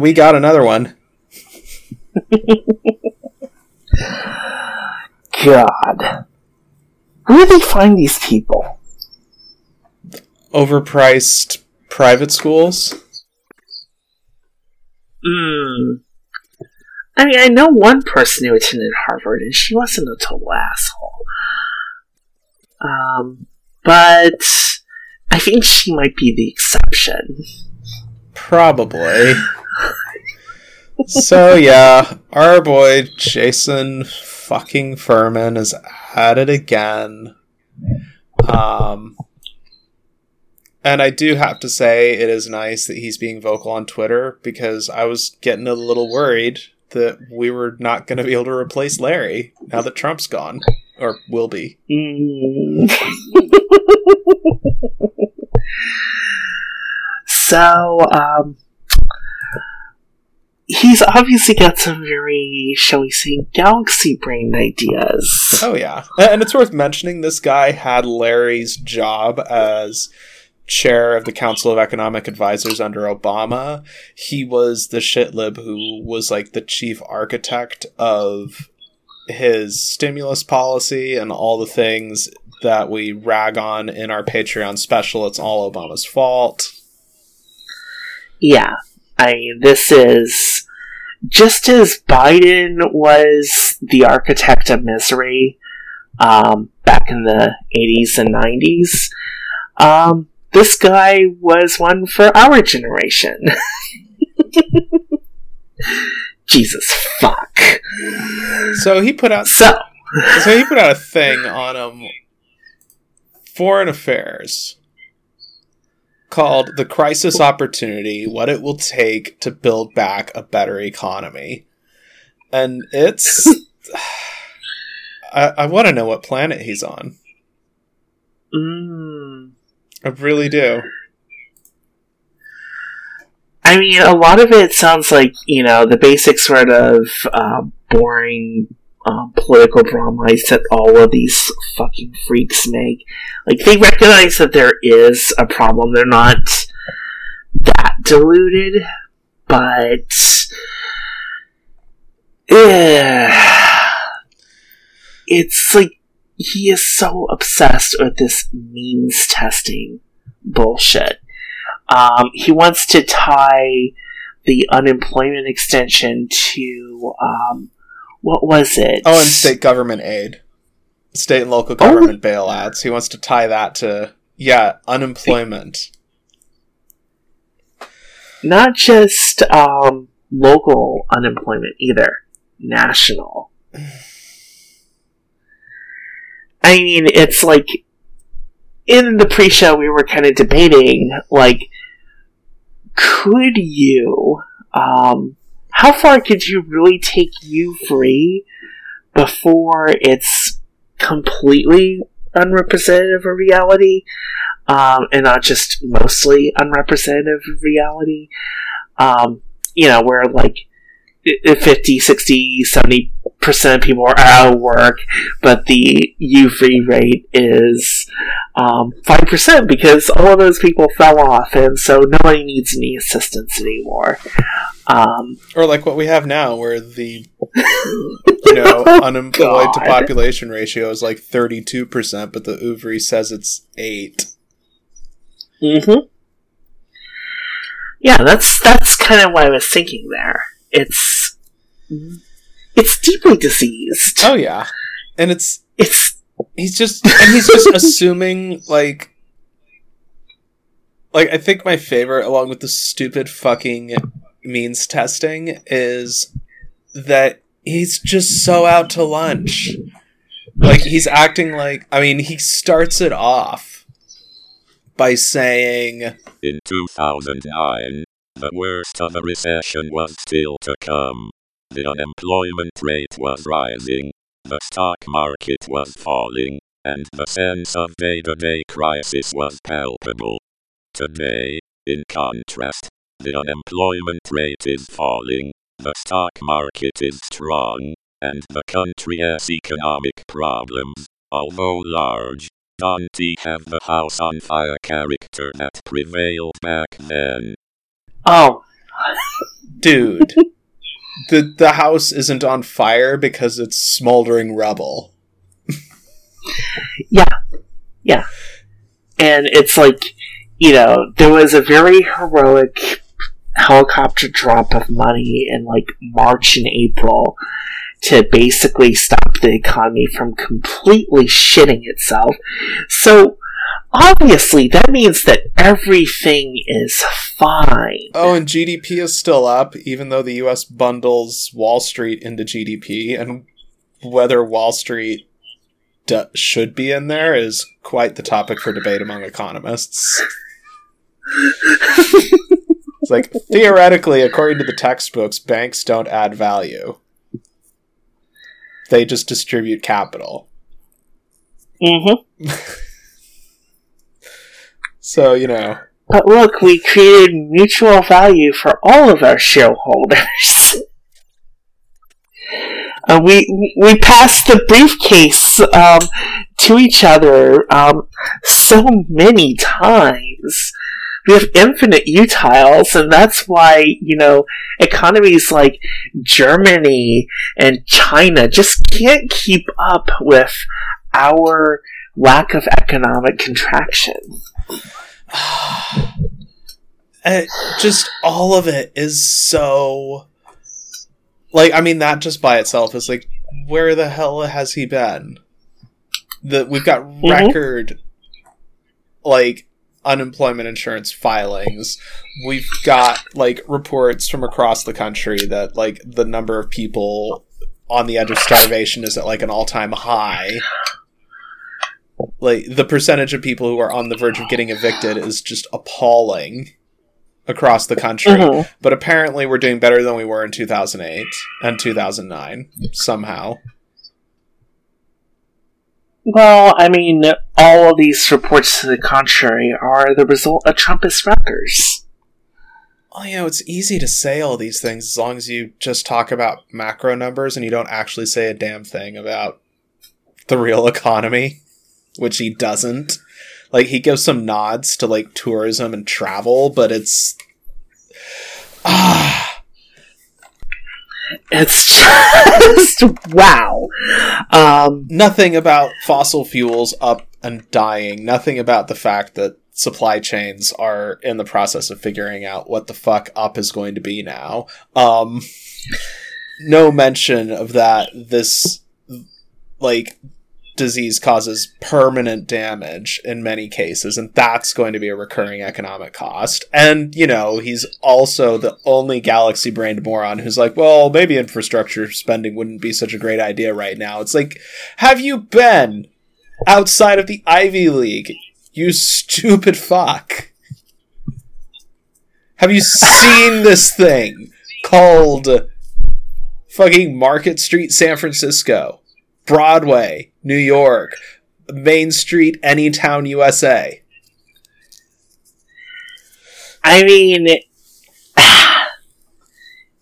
Well, we got another one. God. Where do they find these people? Overpriced private schools. Hmm. I mean, I know one person who attended Harvard, and she wasn't a total asshole. Um, but I think she might be the exception. Probably. So yeah, our boy Jason fucking Furman is at it again. Um, and I do have to say it is nice that he's being vocal on Twitter because I was getting a little worried that we were not going to be able to replace Larry now that Trump's gone or will be. Mm. so, um, he's obviously got some very, shall we say, galaxy brain ideas. Oh, yeah. And it's worth mentioning this guy had Larry's job as chair of the Council of Economic Advisors under Obama. He was the shitlib who was like the chief architect of his stimulus policy and all the things that we rag on in our Patreon special. It's all Obama's fault. Yeah. I mean, this is just as Biden was the architect of misery um, back in the 80s and 90s. Um, this guy was one for our generation. Jesus fuck. So he put out So so he put out a thing on um foreign affairs called the crisis opportunity what it will take to build back a better economy. And it's i, I want to know what planet he's on. Mm, i really do. I mean, a lot of it sounds like you know the basic sort of uh, boring um, political dramas that all of these fucking freaks make. Like they recognize that there is a problem. They're not that deluded, but eh, it's like he is so obsessed with this means testing bullshit. Um, he wants to tie the unemployment extension to um, what was it? oh and state government aid. State and local government bailouts he wants to tie that to yeah unemployment. Not just um, local unemployment either, national. I mean, it's like in the pre-show we were kind of debating, like, could you, um, how far could you really take you free before it's completely unrepresentative of reality, um, and not just mostly unrepresentative of reality? Um, you know, where like i- 50, 60, 70 percent of people are out of work, but the U-3 rate is um, 5% because all of those people fell off, and so nobody needs any assistance anymore. Um, or like what we have now where the you know unemployed to population ratio is like 32% but the UVRI says it's 8 hmm Yeah, that's that's kind of what I was thinking there. It's it's deeply diseased. oh yeah and it's It's he's just and he's just assuming like like I think my favorite along with the stupid fucking means testing is that he's just so out to lunch. Like he's acting like I mean he starts it off by saying In 2009, the worst of the recession was still to come. The unemployment rate was rising, the stock market was falling, and the sense of day to day crisis was palpable. Today, in contrast, the unemployment rate is falling, the stock market is strong, and the country's economic problems, although large, don't have the house on fire character that prevailed back then. oh dude, the the house isn't on fire because it's smoldering rubble. yeah, yeah, and it's like you know there was a very heroic helicopter drop of money in like March and April to basically stop the economy from completely shitting itself. So obviously that means that everything is fine. Oh, and GDP is still up, even though the US bundles Wall Street into GDP, and whether Wall Street d- should be in there is quite the topic for debate among economists. it's like, theoretically, according to the textbooks, banks don't add value. They just distribute capital. Mm-hmm. so, you know. But look, we created mutual value for all of our shareholders. uh, we we passed the briefcase um, to each other um, so many times. We have infinite utiles, and that's why you know economies like Germany and China just can't keep up with our lack of economic contraction. it, just all of it is so like I mean that just by itself is like where the hell has he been? That we've got mm-hmm. record like unemployment insurance filings. We've got like reports from across the country that like the number of people on the edge of starvation is at like an all-time high. Like the percentage of people who are on the verge of getting evicted is just appalling across the country. Mm-hmm. But apparently we're doing better than we were in 2008 and 2009 somehow. Well, I mean, all of these reports to the contrary are the result of Trumpist records. Well, you know, it's easy to say all these things as long as you just talk about macro numbers and you don't actually say a damn thing about the real economy, which he doesn't. Like, he gives some nods to, like, tourism and travel, but it's. Ah it's just wow. Um, Nothing about fossil fuels up and dying. Nothing about the fact that supply chains are in the process of figuring out what the fuck up is going to be now. Um, no mention of that. This like disease causes permanent damage in many cases, and that's going to be a recurring economic cost. And, you know, he's also the only galaxy brained moron who's like, well, maybe infrastructure spending wouldn't be such a great idea right now. It's like, have you been outside of the Ivy League? You stupid fuck. Have you seen this thing called fucking Market Street San Francisco? Broadway, New York, Main Street, Anytown, USA. I mean,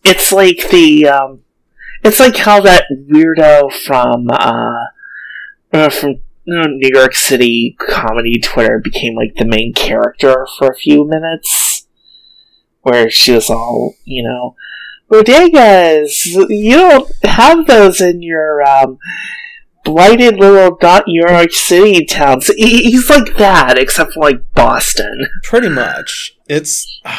it's like the, um, it's like how that weirdo from, uh, uh from New York City comedy Twitter became like the main character for a few minutes, where she was all, you know, bodegas, you don't have those in your um, blighted little dot York City towns. He's like that, except for like Boston. Pretty much. It's like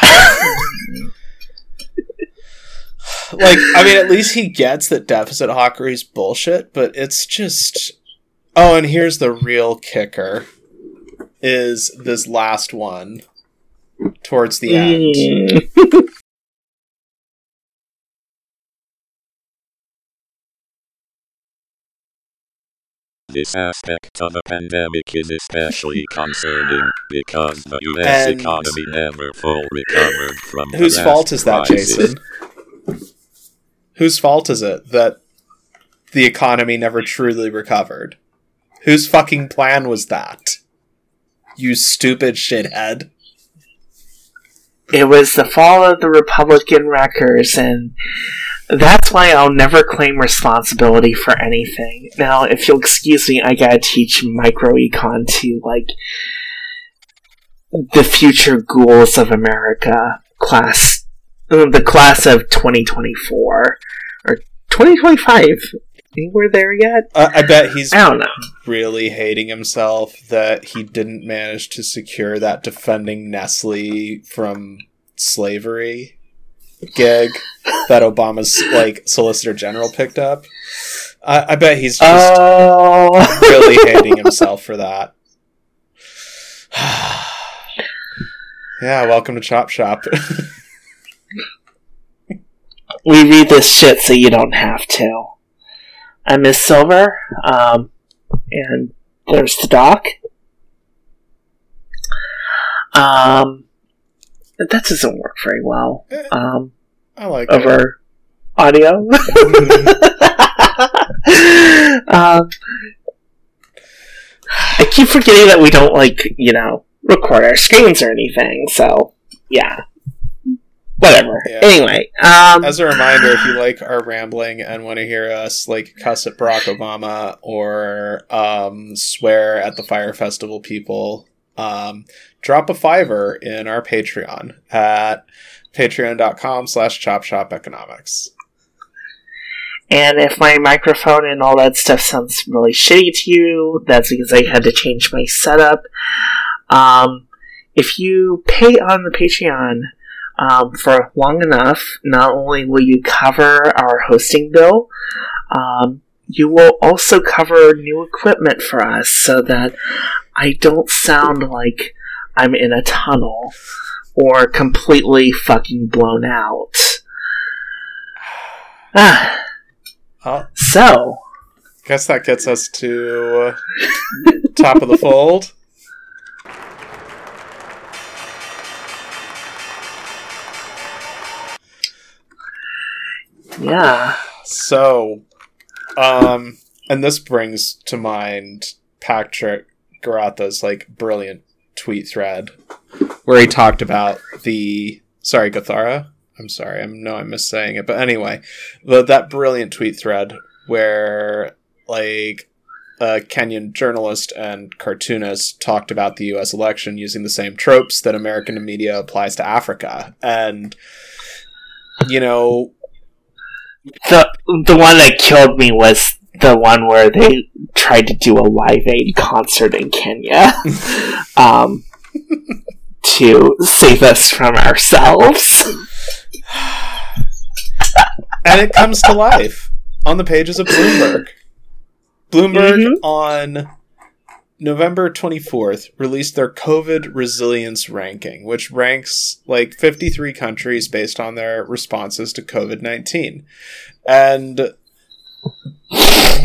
I mean, at least he gets that deficit hawkery is bullshit, but it's just. Oh, and here's the real kicker: is this last one towards the end. Mm. This aspect of the pandemic is especially concerning because the U.S. And economy never fully recovered from. Whose fault is that, crisis. Jason? Whose fault is it that the economy never truly recovered? Whose fucking plan was that? You stupid shithead. It was the fall of the Republican wreckers, and that's why I'll never claim responsibility for anything. Now, if you'll excuse me, I gotta teach microecon to, like, the future ghouls of America class the class of 2024 or 2025. Think we're there yet? Uh, I bet he's I don't know. really hating himself that he didn't manage to secure that defending Nestle from slavery gig that Obama's like Solicitor General picked up. I, I bet he's just Oh, really hating himself for that. yeah, welcome to Chop Shop. we read this shit so you don't have to. I'm Miss Silver, um, and there's the doc. Um, that doesn't work very well. Um, I like over audio. um, I keep forgetting that we don't like you know record our screens or anything. So yeah, whatever. Yeah. Anyway, um, As a reminder, if you like our rambling and want to hear us like cuss at Barack Obama or um, swear at the Fyre Festival people, um, drop a fiver in our Patreon at patreon.com slash chopshopeconomics. And if my microphone and all that stuff sounds really shitty to you, that's because I had to change my setup. Um, if you pay on the Patreon um, for long enough, not only will you cover our hosting bill, um, you will also cover new equipment for us so that I don't sound like I'm in a tunnel or completely fucking blown out. Ah. Oh, So, guess that gets us to top of the fold. yeah. So, um, and this brings to mind Patrick Garatha's like brilliant tweet thread where he talked about the sorry Gathara. I'm sorry, I'm no I'm missaying it, but anyway, the, that brilliant tweet thread where like a Kenyan journalist and cartoonist talked about the U.S. election using the same tropes that American media applies to Africa, and you know The the one that killed me was the one where they tried to do a live aid concert in Kenya um, to save us from ourselves. and it comes to life on the pages of Bloomberg. Bloomberg Mhm. on November 24th released their COVID resilience ranking, which ranks like 53 countries based on their responses to COVID 19. And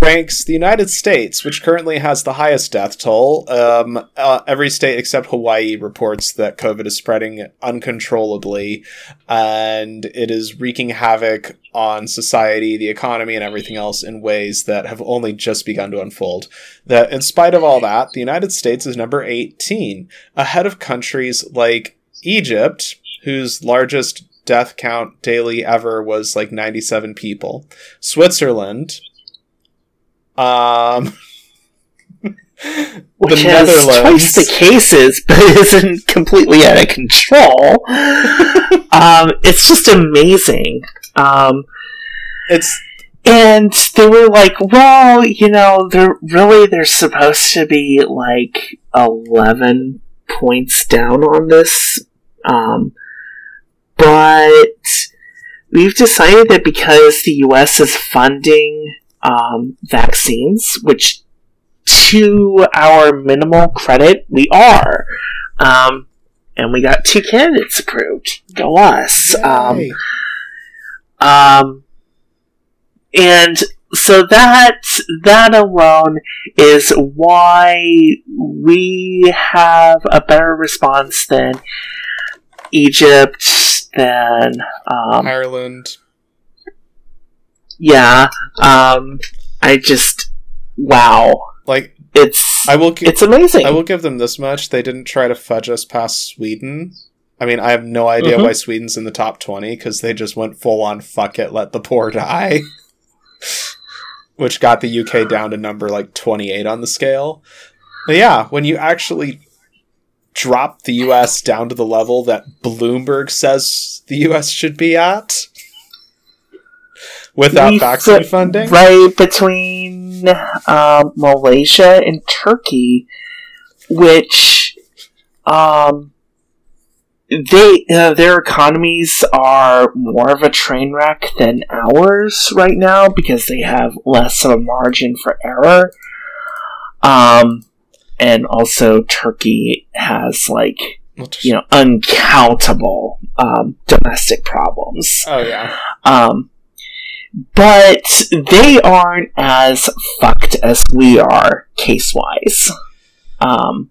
ranks the United States, which currently has the highest death toll. Um, uh, every state except Hawaii reports that COVID is spreading uncontrollably and it is wreaking havoc on society, the economy, and everything else in ways that have only just begun to unfold. That, in spite of all that, the United States is number 18, ahead of countries like Egypt, whose largest death count daily ever was like 97 people, Switzerland, um, Which the has Netherlands. twice the cases, but isn't completely out of control. um, it's just amazing. Um, it's and they were like, well, you know, they're really they're supposed to be like eleven points down on this, um, but we've decided that because the U.S. is funding um, vaccines, which to our minimal credit, we are. Um, and we got two candidates approved. Go us. Um, um, and so that that alone is why we have a better response than Egypt, than um, Ireland. Yeah. Um, I just wow, Like it's I will, it's amazing. I will give them this much: they didn't try to fudge us past Sweden. I mean, I have no idea Mhm. why Sweden's in the top twenty because they just went full on "fuck it, let the poor die," which got the UK down to number like twenty eight on the scale. But yeah, when you actually drop the US down to the level that Bloomberg says the US should be at without We vaccine fit funding? right between um, Malaysia and Turkey, which um, they uh, their economies are more of a train wreck than ours right now because they have less of a margin for error. Um, and also Turkey has like you know uncountable um, domestic problems. Oh yeah. Um, but they aren't as fucked as we are case wise. Um,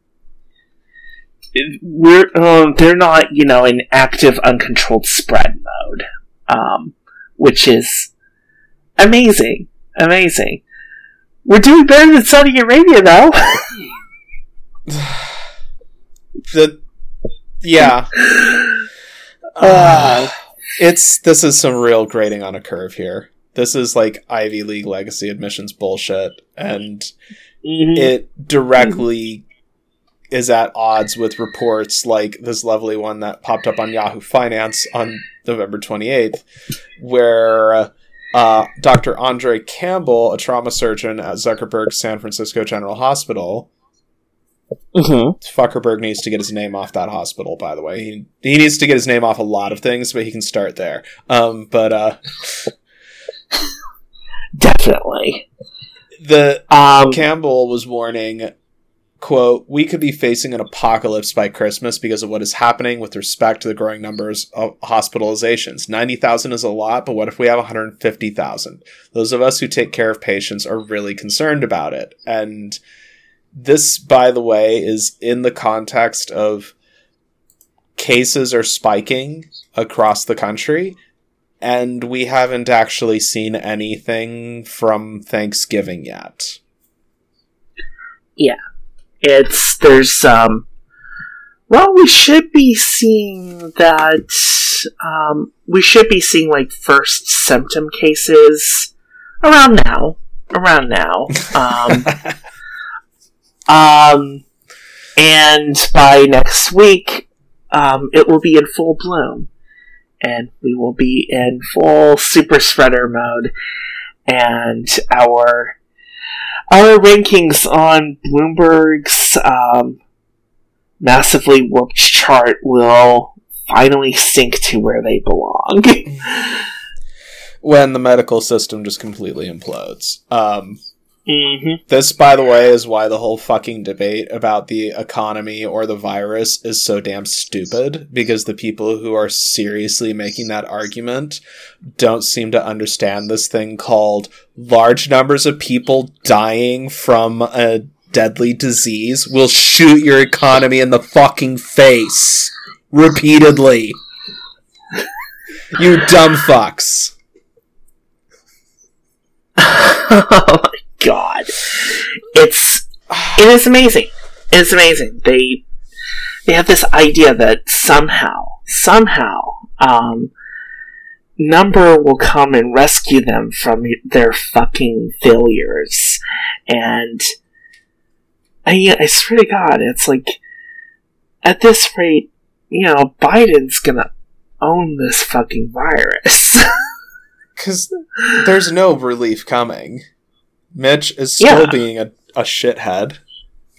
we're um, they're not you know in active uncontrolled spread mode, um, which is amazing, amazing. We're doing better than Saudi Arabia though. The yeah. Uh, it's this is some real grading on a curve here. This is like Ivy League legacy admissions bullshit, and mhm. it directly is at odds with reports like this lovely one that popped up on Yahoo Finance on November 28th, where uh, Dr. Andre Campbell, a trauma surgeon at Zuckerberg San Francisco General Hospital, Mhm. Fuckerberg needs to get his name off that hospital, by the way. He, he needs to get his name off a lot of things, but he can start there. Um, but uh, definitely. the Um, Campbell was warning, quote, we could be facing an apocalypse by Christmas because of what is happening with respect to the growing numbers of hospitalizations. 90,000 is a lot, but what if we have 150,000? Those of us who take care of patients are really concerned about it. And this, by the way, is in the context of cases are spiking across the country. And we haven't actually seen anything from Thanksgiving yet. Yeah. It's there's um well we should be seeing that um we should be seeing like first symptom cases around now around now um um and by next week um it will be in full bloom and we will be in full super spreader mode and our our rankings on Bloomberg's um, massively warped chart will finally sink to where they belong. when the medical system just completely implodes. Um, mm-hmm. this, by the way, is why the whole fucking debate about the economy or the virus is so damn stupid, because the people who are seriously making that argument don't seem to understand this thing called large numbers of people dying from a deadly disease will shoot your economy in the fucking face repeatedly. you dumb fucks. god, it's it is amazing. It's amazing. They they have this idea that somehow, somehow, um, number will come and rescue them from their fucking failures, and I I swear to God, it's like at this rate, you know, Biden's gonna own this fucking virus. Because there's no relief coming. Mitch is still Yeah. being a, a shithead.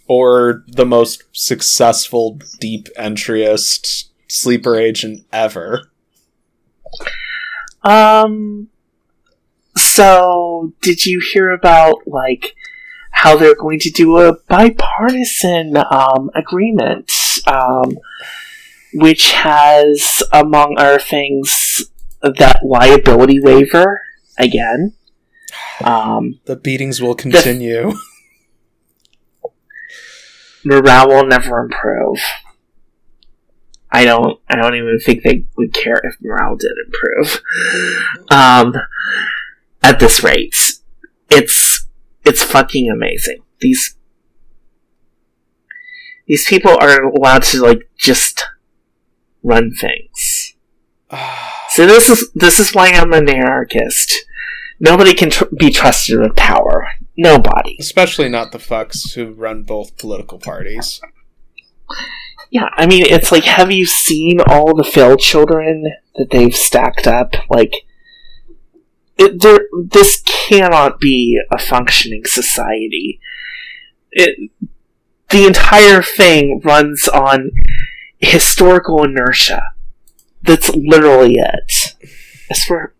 Or the most successful deep entryist sleeper agent ever. Um. So, did you hear about like how they're going to do a bipartisan um, agreement, um, which has, among other things, that liability waiver again. Um, The beatings will continue. morale will never improve. I don't. I don't even think they would care if morale did improve. Um, at this rate, it's it's fucking amazing. These these people are allowed to like just run things. So this is this is why I'm an anarchist. Nobody can tr- be trusted with power. Nobody. Especially not the fucks who run both political parties. Yeah, I mean, it's like, have you seen all the failed children that they've stacked up? Like, it, there, this cannot be a functioning society. It, the entire thing runs on historical inertia. That's literally it. I swear,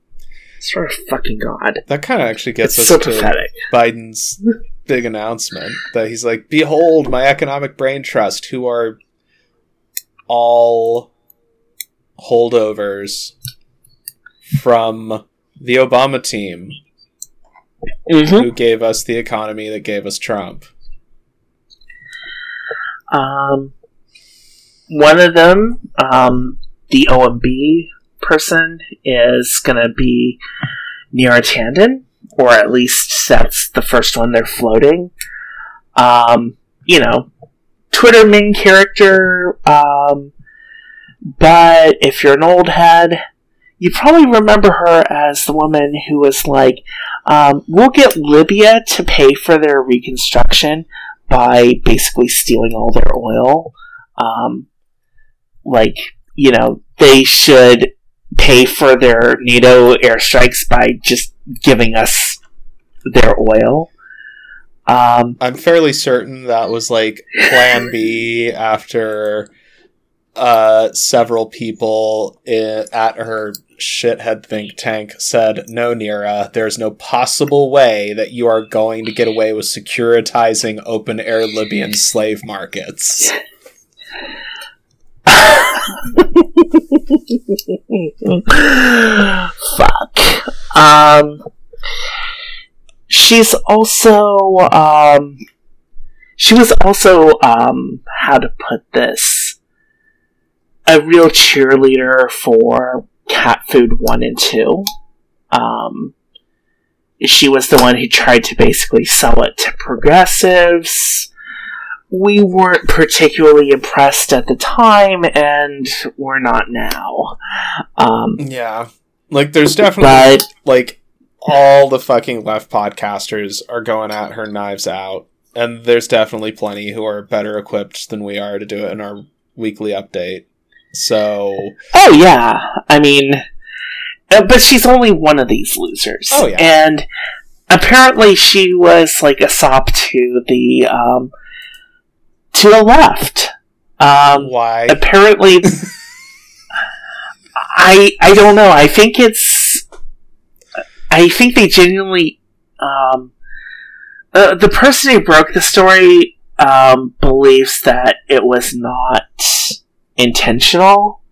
swear to fucking God. That kind of actually gets It's us so to pathetic. Biden's big announcement that he's like, "Behold, my economic brain trust, who are all holdovers from the Obama team, hmm who gave us the economy that gave us Trump." Um, one of them, um, the OMB person, is going to be Neera Tanden, or at least that's the first one they're floating. Um, you know, Twitter main character, um, but if you're an old head, you probably remember her as the woman who was like, um, we'll get Libya to pay for their reconstruction by basically stealing all their oil. Um, like, you know, they should pay for their NATO airstrikes by just giving us their oil. Um, I'm fairly certain that was like Plan B after uh, several people i at her shithead think tank said, "No, Neera, there's no possible way that you are going to get away with securitizing open air Libyan slave markets." fuck. Um, she's also, um, she was also, um, how to put this, a real cheerleader for cat food 1 and 2. Um, she was the one who tried to basically sell it to progressives. We weren't particularly impressed at the time, and we're not now. Um, Yeah, like there's definitely but like all the fucking left podcasters are going at her knives out and there's definitely plenty who are better equipped than we are to do it in our weekly update so oh yeah, I mean, uh, but she's only one of these losers. Oh, yeah. and apparently she was like a sop to the um, to the left. Um, why apparently i i don't know i think it's i think they genuinely um uh, the person who broke the story um believes that it was not intentional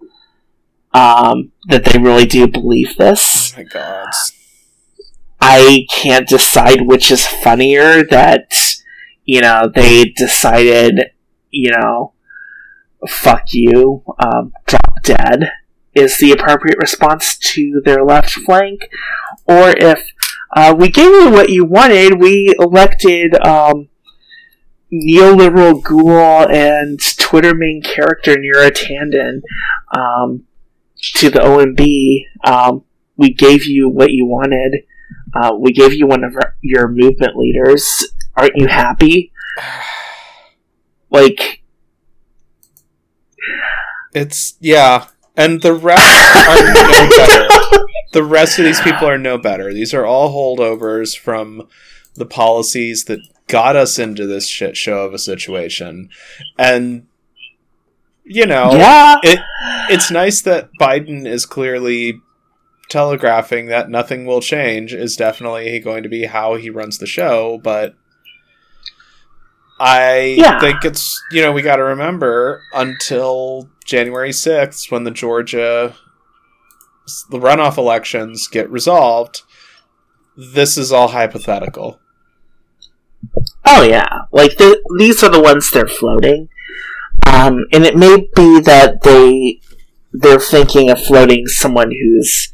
um that they really do believe this. oh my god I can't decide which is funnier that, you know, they decided, you know, fuck you, um, drop dead is the appropriate response to their left flank, or if uh, we gave you what you wanted, we elected um, neoliberal ghoul and Twitter main character Neera Tanden um, to the OMB. Um, we gave you what you wanted. Uh, we gave you one of our, your movement leaders. Aren't you happy? Like, it's yeah. And the rest are no better. The rest of these people are no better. These are all holdovers from the policies that got us into this shit show of a situation. And you know yeah, it it's nice that Biden is clearly telegraphing that nothing will change is definitely going to be how he runs the show, but I Yeah. think it's you know, we gotta remember until January sixth when the Georgia the runoff elections get resolved, this is all hypothetical. Oh yeah, like the, these are the ones they're floating, um, and it may be that they they're thinking of floating someone who's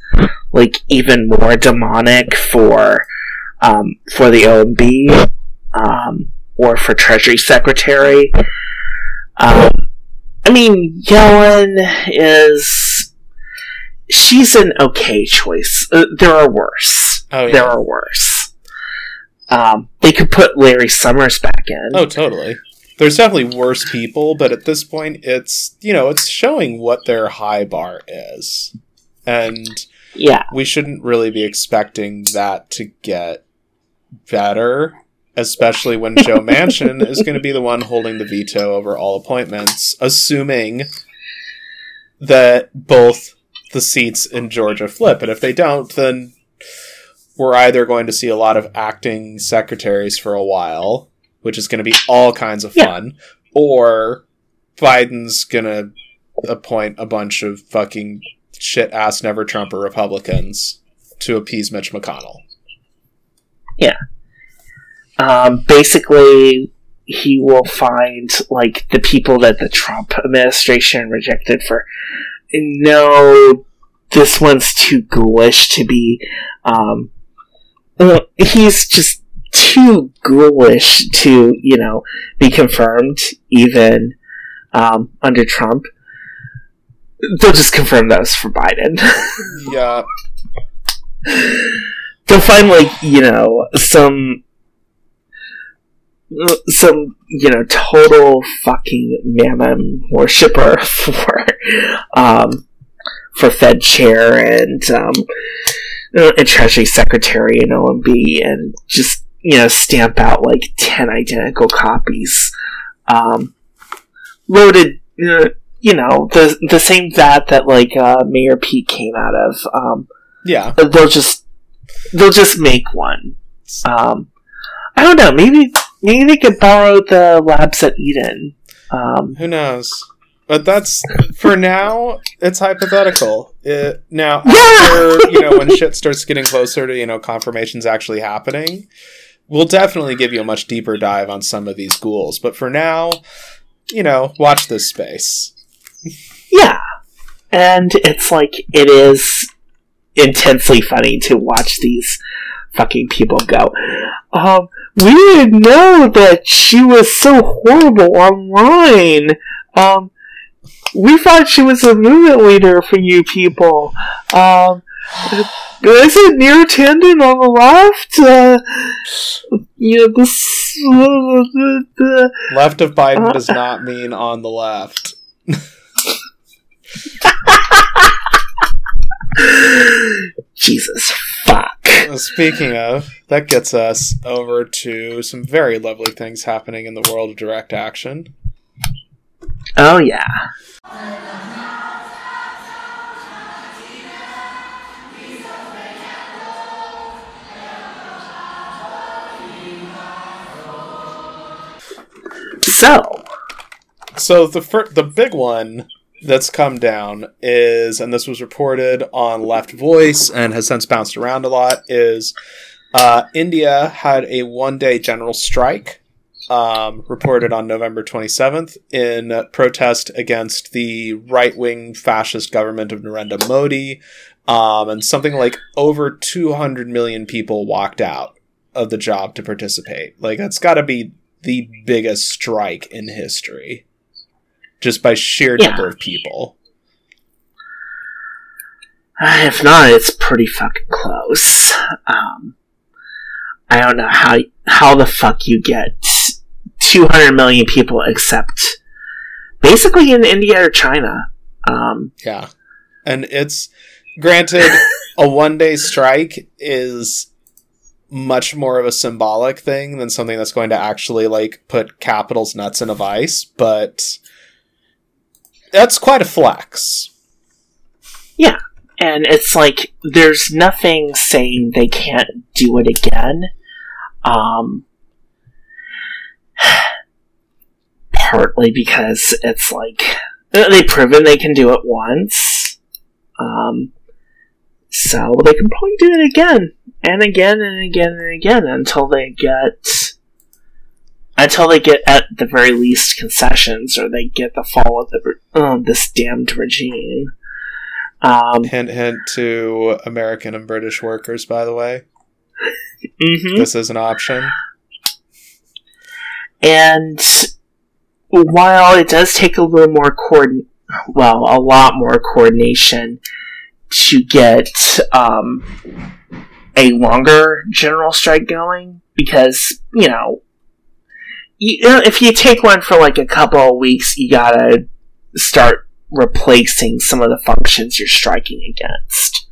like even more demonic for um, for the OMB um, or for Treasury Secretary. Um, I mean, Yellen is she's an okay choice. Uh, there are worse. Oh yeah. There are worse. Um, they could put Larry Summers back in. Oh totally. there's definitely worse people, but at this point, it's you know it's showing what their high bar is, and Yeah. we shouldn't really be expecting that to get better, especially when Joe Manchin is going to be the one holding the veto over all appointments, assuming that both the seats in Georgia flip. And if they don't, then we're either going to see a lot of acting secretaries for a while, which is going to be all kinds of Yeah. fun, or Biden's going to appoint a bunch of fucking shit ass never Trumper Republicans to appease Mitch McConnell. Um, basically, he will find like the people that the Trump administration rejected for. No, this one's too ghoulish to be. Um, he's just too ghoulish to you know be confirmed even um, under Trump. They'll just confirm those for Biden. Yeah, they'll find like you know some some you know total fucking mammon worshiper for um for Fed chair and um uh, and Treasury Secretary and OMB and just you know stamp out like ten identical copies um loaded uh, you know the the same vat that like uh, Mayor Pete came out of um yeah. they'll just they'll just make one. Um, I don't know. Maybe maybe they could borrow the labs at Eden. Um, Who knows? But that's for now. It's hypothetical. It, now, Yeah! after you know, when shit starts getting closer to you know confirmations actually happening, we'll definitely give you a much deeper dive on some of these ghouls. But for now, you know, watch this space. yeah, and it's like it is intensely funny to watch these fucking people go. Um, we didn't know that she was so horrible online. Um, we thought she was a movement leader for you people. Um, is it Neera Tanden on the left? Uh, you know, this. Uh, the, Left of Biden Uh. does not mean on the left. Jesus fuck. Speaking of, that gets us over to some very lovely things happening in the world of direct action. Oh yeah. So, So the fir- the big one that's come down is, and this was reported on Left Voice and has since bounced around a lot, is uh, India had a one day general strike. Um, reported on November 27th in protest against the right wing fascist government of Narendra Modi. Um, and something like over 200 million people walked out of the job to participate. Like, that's got to be the biggest strike in history just by sheer Yeah. number of people. if not, it's pretty fucking close. Um, I don't know how how the fuck you get 200 million people except basically in India or China. Um, Yeah. And it's granted a one day strike is much more of a symbolic thing than something that's going to actually like put capital's nuts in a vice, but that's quite a flex. Yeah, and it's like there's nothing saying they can't do it again. Um, partly because it's like they've proven they can do it once, um, so they can probably do it again and again and again and again until they get until they get at the very least concessions or they get the fall of the uh, this damned regime. Um, Hint hint to American and British workers, by the way. mhm. This is an option. And while it does take a little more coordin, well, a lot more coordination to get um, a longer general strike going, because you know you know, if you take one for like a couple of weeks, you gotta start replacing some of the functions you're striking against.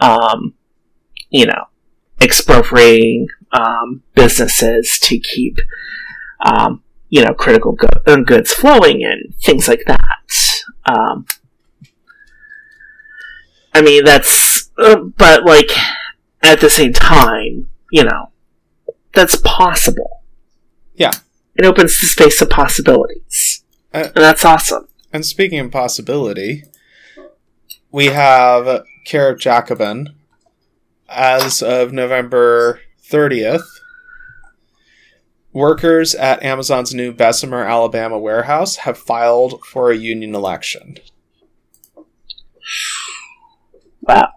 Um, you know, expropriating um, businesses to keep, um, you know, critical go- uh, goods flowing and things like that. Um, I mean, that's, uh, but like, at the same time, you know, that's possible. Yeah. It opens the space of possibilities. Uh, and that's awesome. And speaking of possibility, we have Care of Jacobin as of November 30th. Workers at Amazon's new Bessemer, Alabama warehouse have filed for a union election. Wow.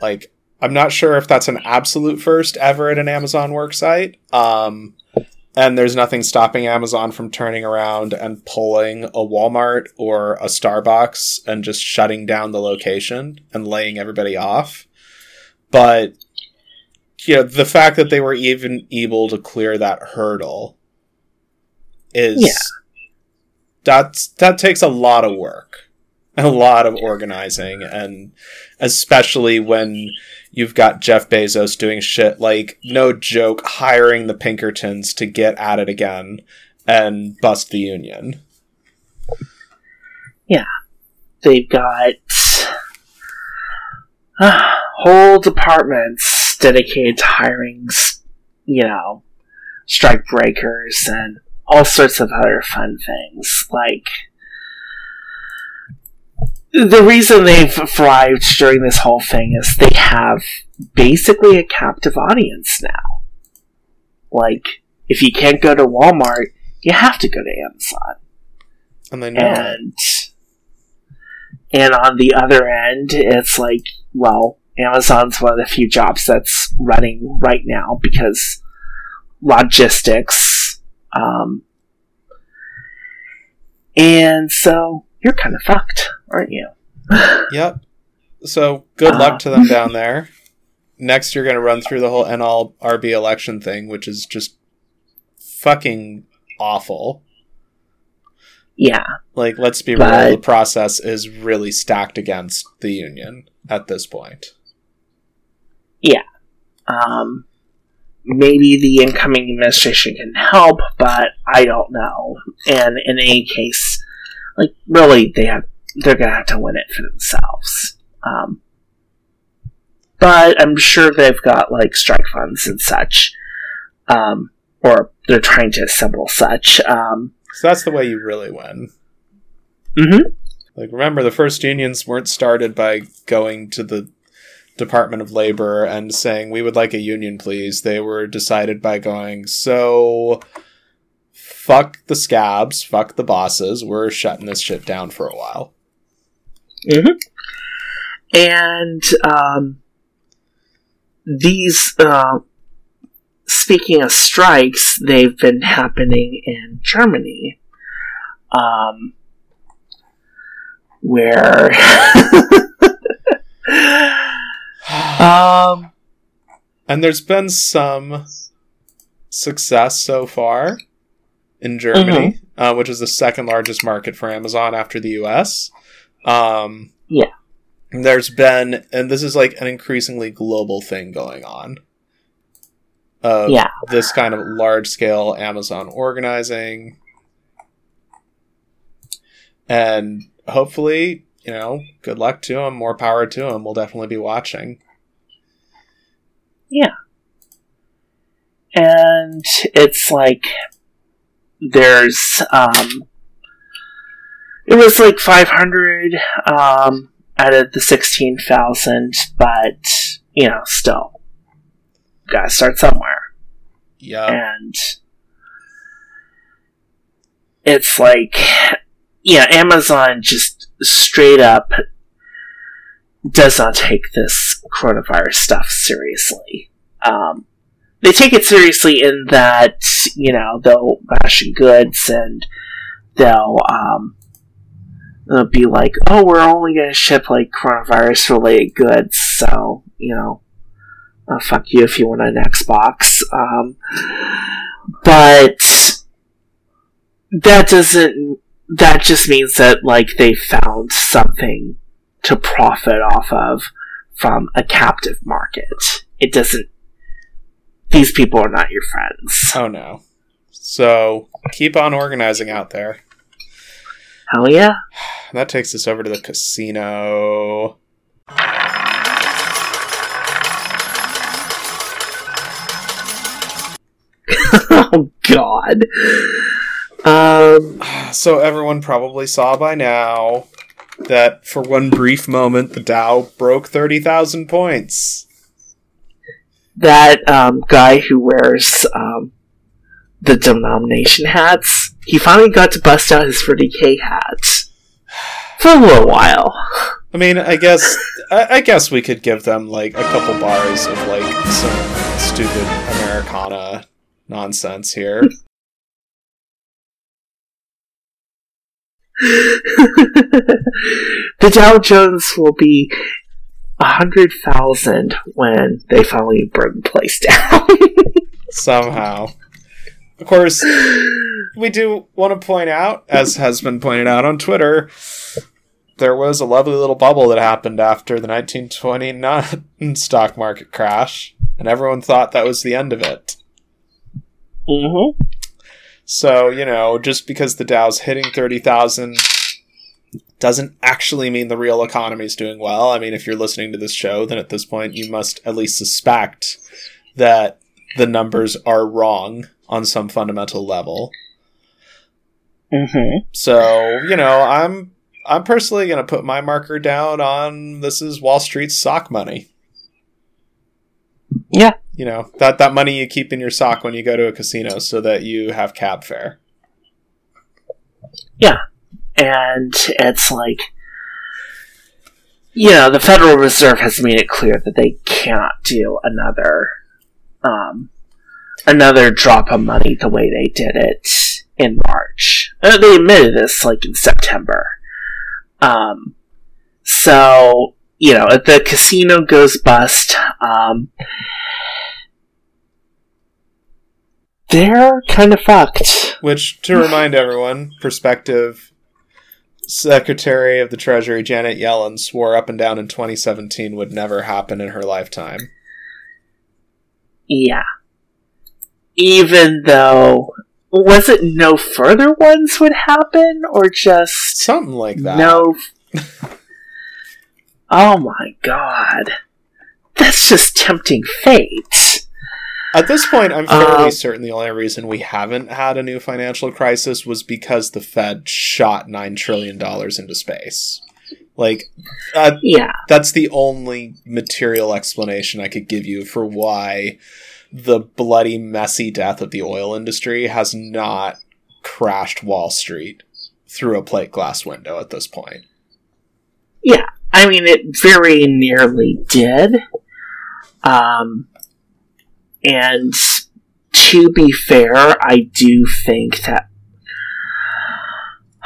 Like, I'm not sure if that's an absolute first ever at an Amazon worksite. Um, and there's nothing stopping Amazon from turning around and pulling a Walmart or a Starbucks and just shutting down the location and laying everybody off. But you know, the fact that they were even able to clear that hurdle is Yeah. that's that takes a lot of work. A lot of organizing and especially when you've got Jeff Bezos doing shit like no joke hiring the Pinkertons to get at it again and bust the union. Yeah. They've got uh, whole departments dedicated to hiring, you know, strike breakers and all sorts of other fun things. Like, the reason they've thrived during this whole thing is they have basically a captive audience now. Like, if you can't go to Walmart, you have to go to Amazon. And they know. And and on the other end it's like well amazon's one of the few jobs that's running right now because logistics um, and so you're kind of fucked aren't you Yep. So good Uh, luck to them down there. Next, you're going to run through the whole NLRB election thing, which is just fucking awful. yeah Like, let's be But- real, the process is really stacked against the union at this point. Yeah. Um, maybe the incoming administration can help but i don't know and in any case like really they have they're gonna have to win it for themselves um, but i'm sure they've got like strike funds and such um, or they're trying to assemble such um, So that's the way you really win. mhm. Like, remember, the first unions weren't started by going to the Department of Labor and saying, we would like a union, please. They were decided by going, so fuck the scabs, fuck the bosses, we're shutting this shit down for a while. And um, these uh, speaking of strikes they've been happening in germany um, where um, and there's been some success so far in Germany, uh, which is the second largest market for Amazon after the US. Um, Yeah. There's been, and this is like an increasingly global thing going on. Of Yeah. This kind of large scale Amazon organizing. And hopefully, you know, good luck to them, more power to them. We'll definitely be watching. Yeah. And it's like there's um it was like 500 um out of the 16,000 but you know still gotta start somewhere Yeah. and it's like yeah amazon just straight up does not take this coronavirus stuff seriously um, they take it seriously in that you know they'll ration goods and they'll um, they'll be like oh we're only going to ship like coronavirus related goods so you know uh, fuck you if you want an xbox um, but that doesn't. That just means that like they found something to profit off of from a captive market. It doesn't. These people are not your friends. Oh no. So keep on organizing out there. Hell yeah. That takes us over to the casino. oh God. Um. So everyone probably saw by now that for one brief moment the Dow broke 30,000 points. That um, guy who wears um, the denomination hats, he finally got to bust out his 30k hats for a little while. I mean, I guess I, I guess we could give them like a couple bars of like some stupid Americana nonsense here. the Dow Jones will be a hundred thousand when they finally burn the place down. Somehow. Of course, we do want to point out, as has been pointed out on Twitter, there was a lovely little bubble that happened after the 1929 stock market crash, and everyone thought that was the end of it. mm-hmm. So, you know, just because the Dow's hitting 30,000 doesn't actually mean the real economy is doing well. I mean, if you're listening to this show, then at this point you must at least suspect that the numbers are wrong on some fundamental level. Mm-hmm. So, you know, I'm I'm personally going to put my marker down on this is Wall Street's sock money. Yeah. You know, that that money you keep in your sock when you go to a casino so that you have cab fare. Yeah, and it's like, you know, the Federal Reserve has made it clear that they cannot do another, um, another drop of money the way they did it in March. Uh, they admitted this like in September. Um, so you know, if the casino goes bust, um, they're kind of fucked. Which, to remind everyone, perspective, Secretary of the Treasury Janet Yellen swore up and down in 2017 would never happen in her lifetime. Yeah. Even though, was it no further ones would happen, or just Something like that. no? oh my god, that's just tempting fate. At this point, I'm fairly Uh, certain the only reason we haven't had a new financial crisis was because the Fed shot $9 trillion into space. Like, uh, Yeah, that's the only material explanation I could give you for why the bloody, messy death of the oil industry has not crashed Wall Street through a plate glass window at this point. Yeah, I mean it very nearly did. Um, and to be fair, I do think that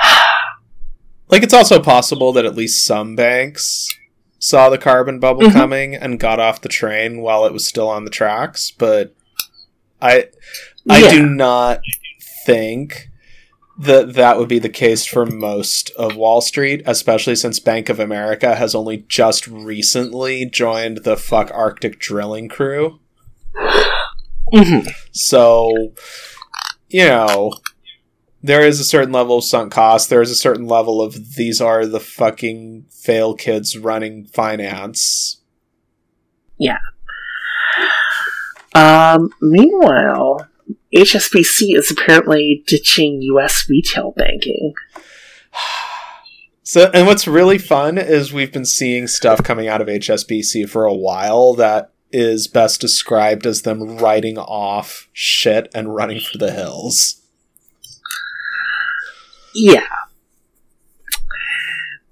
Like, it's also possible that at least some banks saw the carbon bubble Mhm. coming and got off the train while it was still on the tracks, but I I Yeah. do not think that that would be the case for most of Wall Street, especially since Bank of America has only just recently joined the fuck Arctic drilling crew. Mhm. So, you know, there is a certain level of sunk cost. There is a certain level of these are the fucking fail kids running finance. Yeah. Um, meanwhile, HSBC is apparently ditching U.S. retail banking. So, and what's really fun is we've been seeing stuff coming out of HSBC for a while that is best described as them writing off shit and running for the hills. Yeah.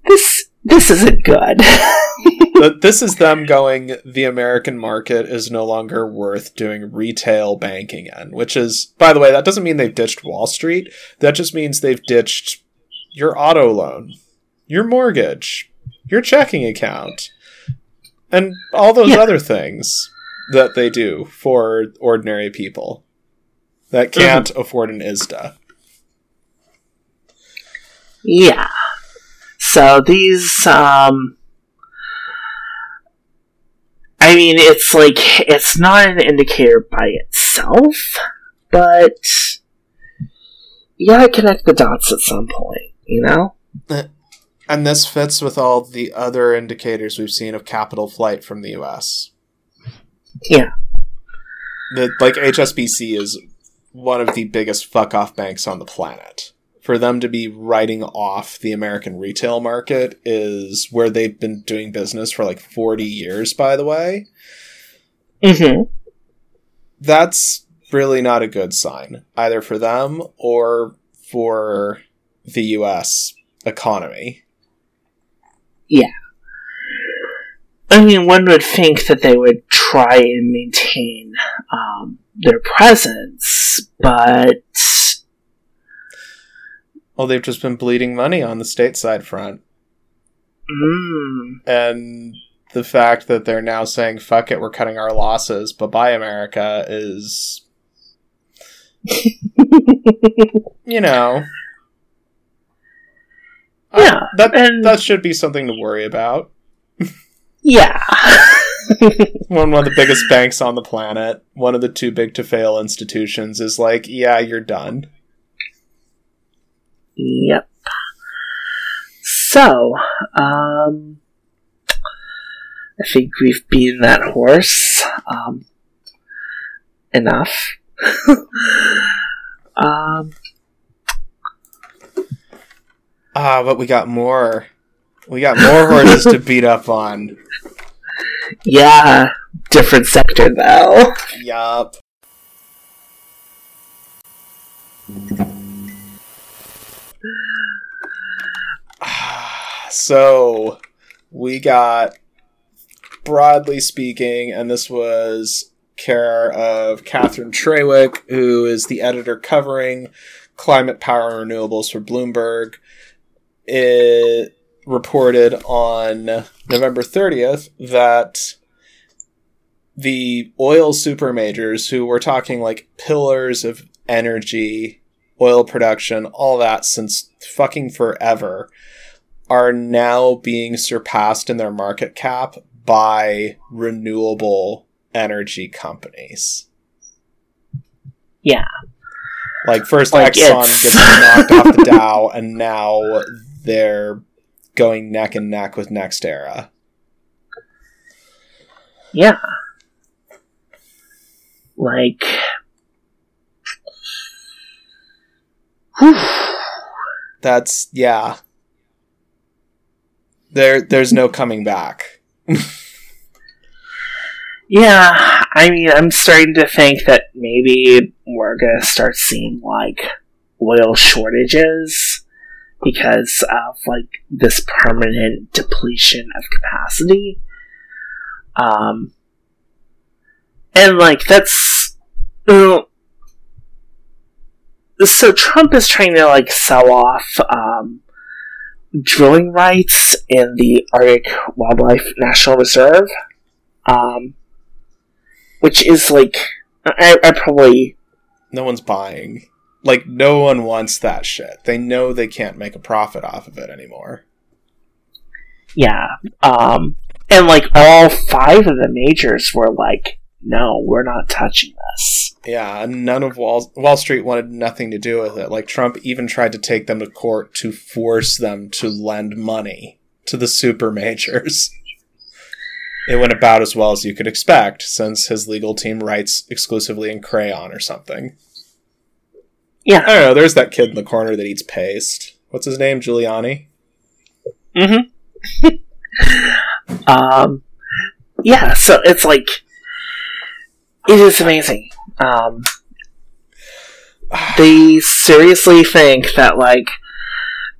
This this isn't good. but this is them going the american market is no longer worth doing retail banking in which is by the way that doesn't mean they've ditched wall street that just means they've ditched your auto loan your mortgage your checking account and all those Yeah. other things that they do for ordinary people that can't mm-hmm. afford an ISDA Yeah. So these, um, I mean, it's like, it's not an indicator by itself, but you gotta connect the dots at some point, you know? And this fits with all the other indicators we've seen of capital flight from the US. Yeah. The, like HSBC is one of the biggest fuck off banks on the planet. For them to be writing off the American retail market is where they've been doing business for like 40 years, by the way. Mm-hmm. That's really not a good sign, either for them or for the US economy. Yeah. I mean, one would think that they would try and maintain um, their presence, but Well, they've just been bleeding money on the stateside front. mm, and the fact that they're now saying "fuck it, we're cutting our losses," bye bye America is, you know, Yeah, that and- that should be something to worry about. yeah, one of the biggest banks on the planet, one of the too big to fail institutions, is like, "Yeah, you're done." Yep. So, um, I think we've beaten that horse um, enough. um, Ah, but we got more. We got more horses to beat up on. yeah, different sector though. Yup. So, we got, broadly speaking, and this was care of Catherine Trewick, who is the editor covering climate power and renewables for Bloomberg. It reported on November 30th that the oil super majors who were talking like pillars of energy, oil production, all that since fucking forever are now being surpassed in their market cap by renewable energy companies. Yeah. Like first Like, Exxon it's- gets knocked off the Dow and now they're going neck and neck with NextEra. Yeah. Like. That's yeah. There there's no coming back. Yeah, I mean, I'm starting to think that maybe we're gonna start seeing like oil shortages because of like this permanent depletion of capacity. Um, and like that's uh, so Trump is trying to like sell off um, drilling rights in the Arctic Wildlife National Reserve. Um, which is like I, I probably No one's buying. Like no one wants that shit. They know they can't make a profit off of it anymore. yeah um and like all five of the majors were like no we're not touching this Yeah, none of Wall Wall Street wanted nothing to do with it. Like Trump even tried to take them to court to force them to lend money to the super majors. It went about as well as you could expect, since his legal team writes exclusively in crayon or something. Yeah. I don't know, there's that kid in the corner that eats paste. What's his name? Giuliani? mm-hmm um yeah so it's like it is amazing um they seriously think that like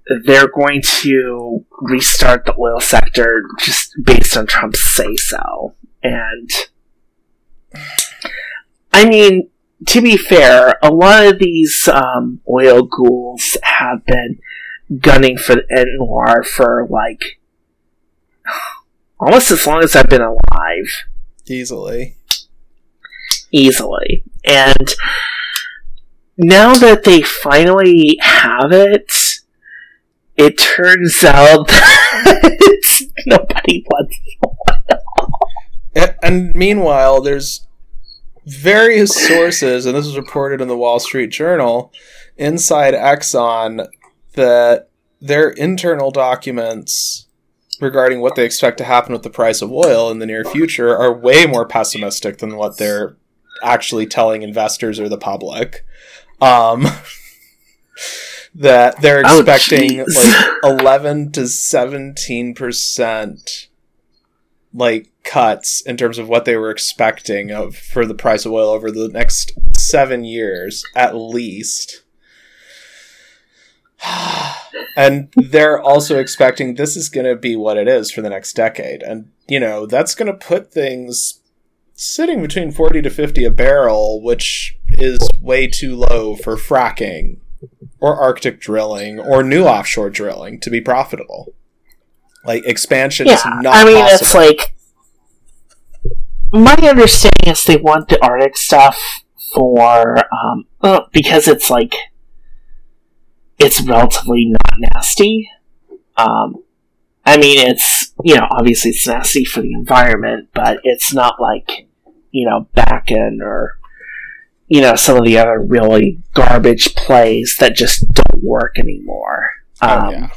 they're going to restart the oil sector just based on Trump's say so. And I mean, to be fair, a lot of these um, oil ghouls have been gunning for the ANWR for like almost as long as I've been alive Easily. Easily. And now that they finally have it, it turns out that nobody wants it. And meanwhile, there's various sources, and this was reported in the Wall Street Journal, inside Exxon, that their internal documents regarding what they expect to happen with the price of oil in the near future are way more pessimistic than what they're actually telling investors or the public. Um, that they're Oh, expecting jeez. like 11 to 17 percent like cuts in terms of what they were expecting of for the price of oil over the next seven years at least and they're also expecting this is going to be what it is for the next decade and you know that's going to put things sitting between 40 to 50 a barrel which is way too low for fracking or arctic drilling or new offshore drilling to be profitable like expansion is Yeah, not I mean, possible. it's like my understanding is they want the Arctic stuff for um, well, because it's like it's relatively not nasty. Um, I mean, it's you know obviously it's nasty for the environment, but it's not like you know Bakken or you know some of the other really garbage plays that just don't work anymore. Oh, Um, yeah.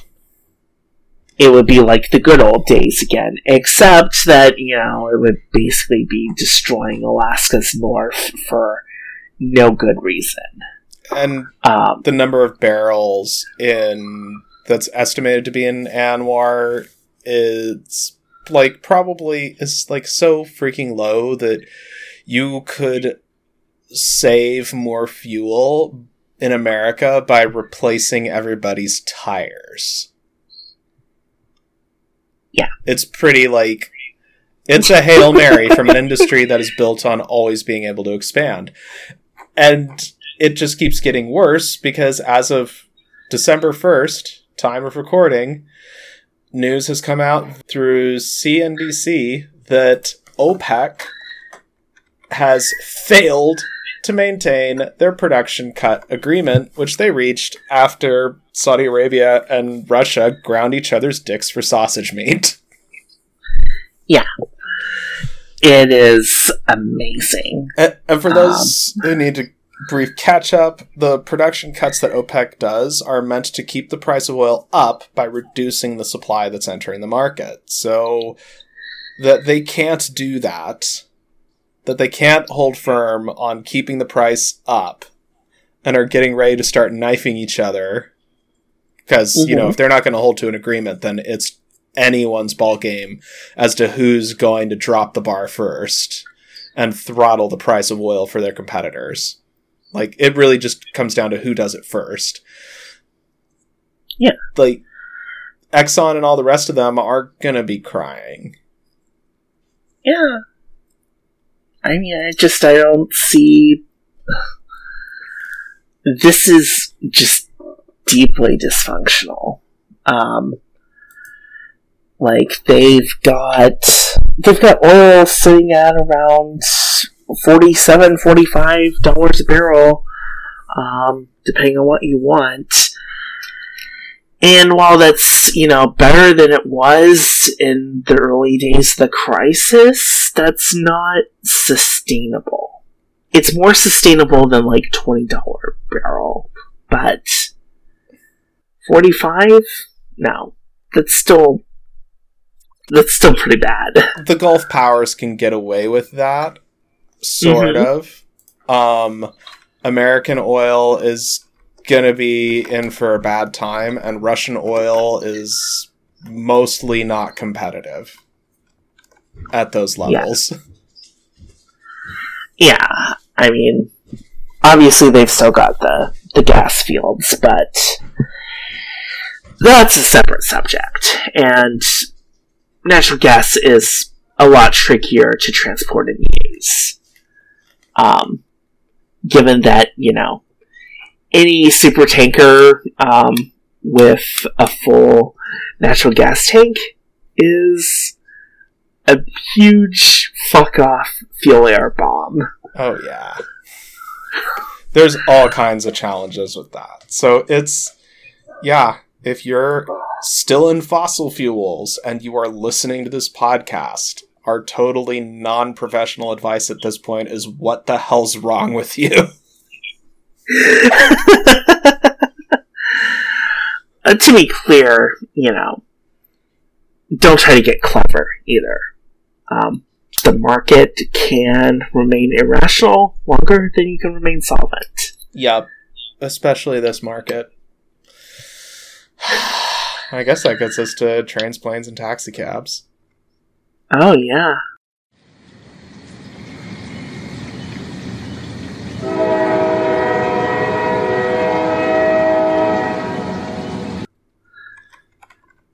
it would be like the good old days again, except that, you know, it would basically be destroying Alaska's north for no good reason. and Um, the number of barrels in that's estimated to be in ANWR is like probably is like so freaking low that you could save more fuel in America by replacing everybody's tires. Yeah. It's pretty like it's a Hail Mary from an industry that is built on always being able to expand. And it just keeps getting worse because as of December 1st, time of recording, news has come out through CNBC that OPEC has failed to maintain their production cut agreement, which they reached after Saudi Arabia and Russia ground each other's dicks for sausage meat. Yeah. It is amazing. And, and for um, those who need to brief catch up, the production cuts that OPEC does are meant to keep the price of oil up by reducing the supply that's entering the market. So that they can't do that, that they can't hold firm on keeping the price up and are getting ready to start knifing each other. Because, you know, Mhm. if they're not going to hold to an agreement, then it's anyone's ball game as to who's going to drop the bar first and throttle the price of oil for their competitors. Like it really just comes down to who does it first. Yeah. Like Exxon and all the rest of them are gonna be crying. Yeah. I mean, I just, I don't see. This is just deeply dysfunctional. Um, like, they've got, they've got oil sitting at around 47 $45 a barrel, um, depending on what you want. And while that's, you know, better than it was in the early days of the crisis, that's not sustainable. It's more sustainable than like $20 barrel, but 45? No. That's still that's still pretty bad. The Gulf powers can get away with that, sort Mhm. of. Um American oil is gonna be in for a bad time, and Russian oil is mostly not competitive at those Yeah. levels. Yeah, I mean, obviously they've still got the the gas fields, but that's a separate subject. And natural gas is a lot trickier to transport and use. Um, given that you know any super tanker um, with a full natural gas tank is a huge fuck off fuel air bomb. Oh yeah. There's all kinds of challenges with that. So it's yeah, if you're still in fossil fuels and you are listening to this podcast, our totally non professional advice at this point is what the hell's wrong with you? uh, to be clear, you know, don't try to get clever either. Um, the market can remain irrational longer than you can remain solvent. Yep, especially this market. I guess that gets us to trains, planes, and taxicabs. Oh, yeah.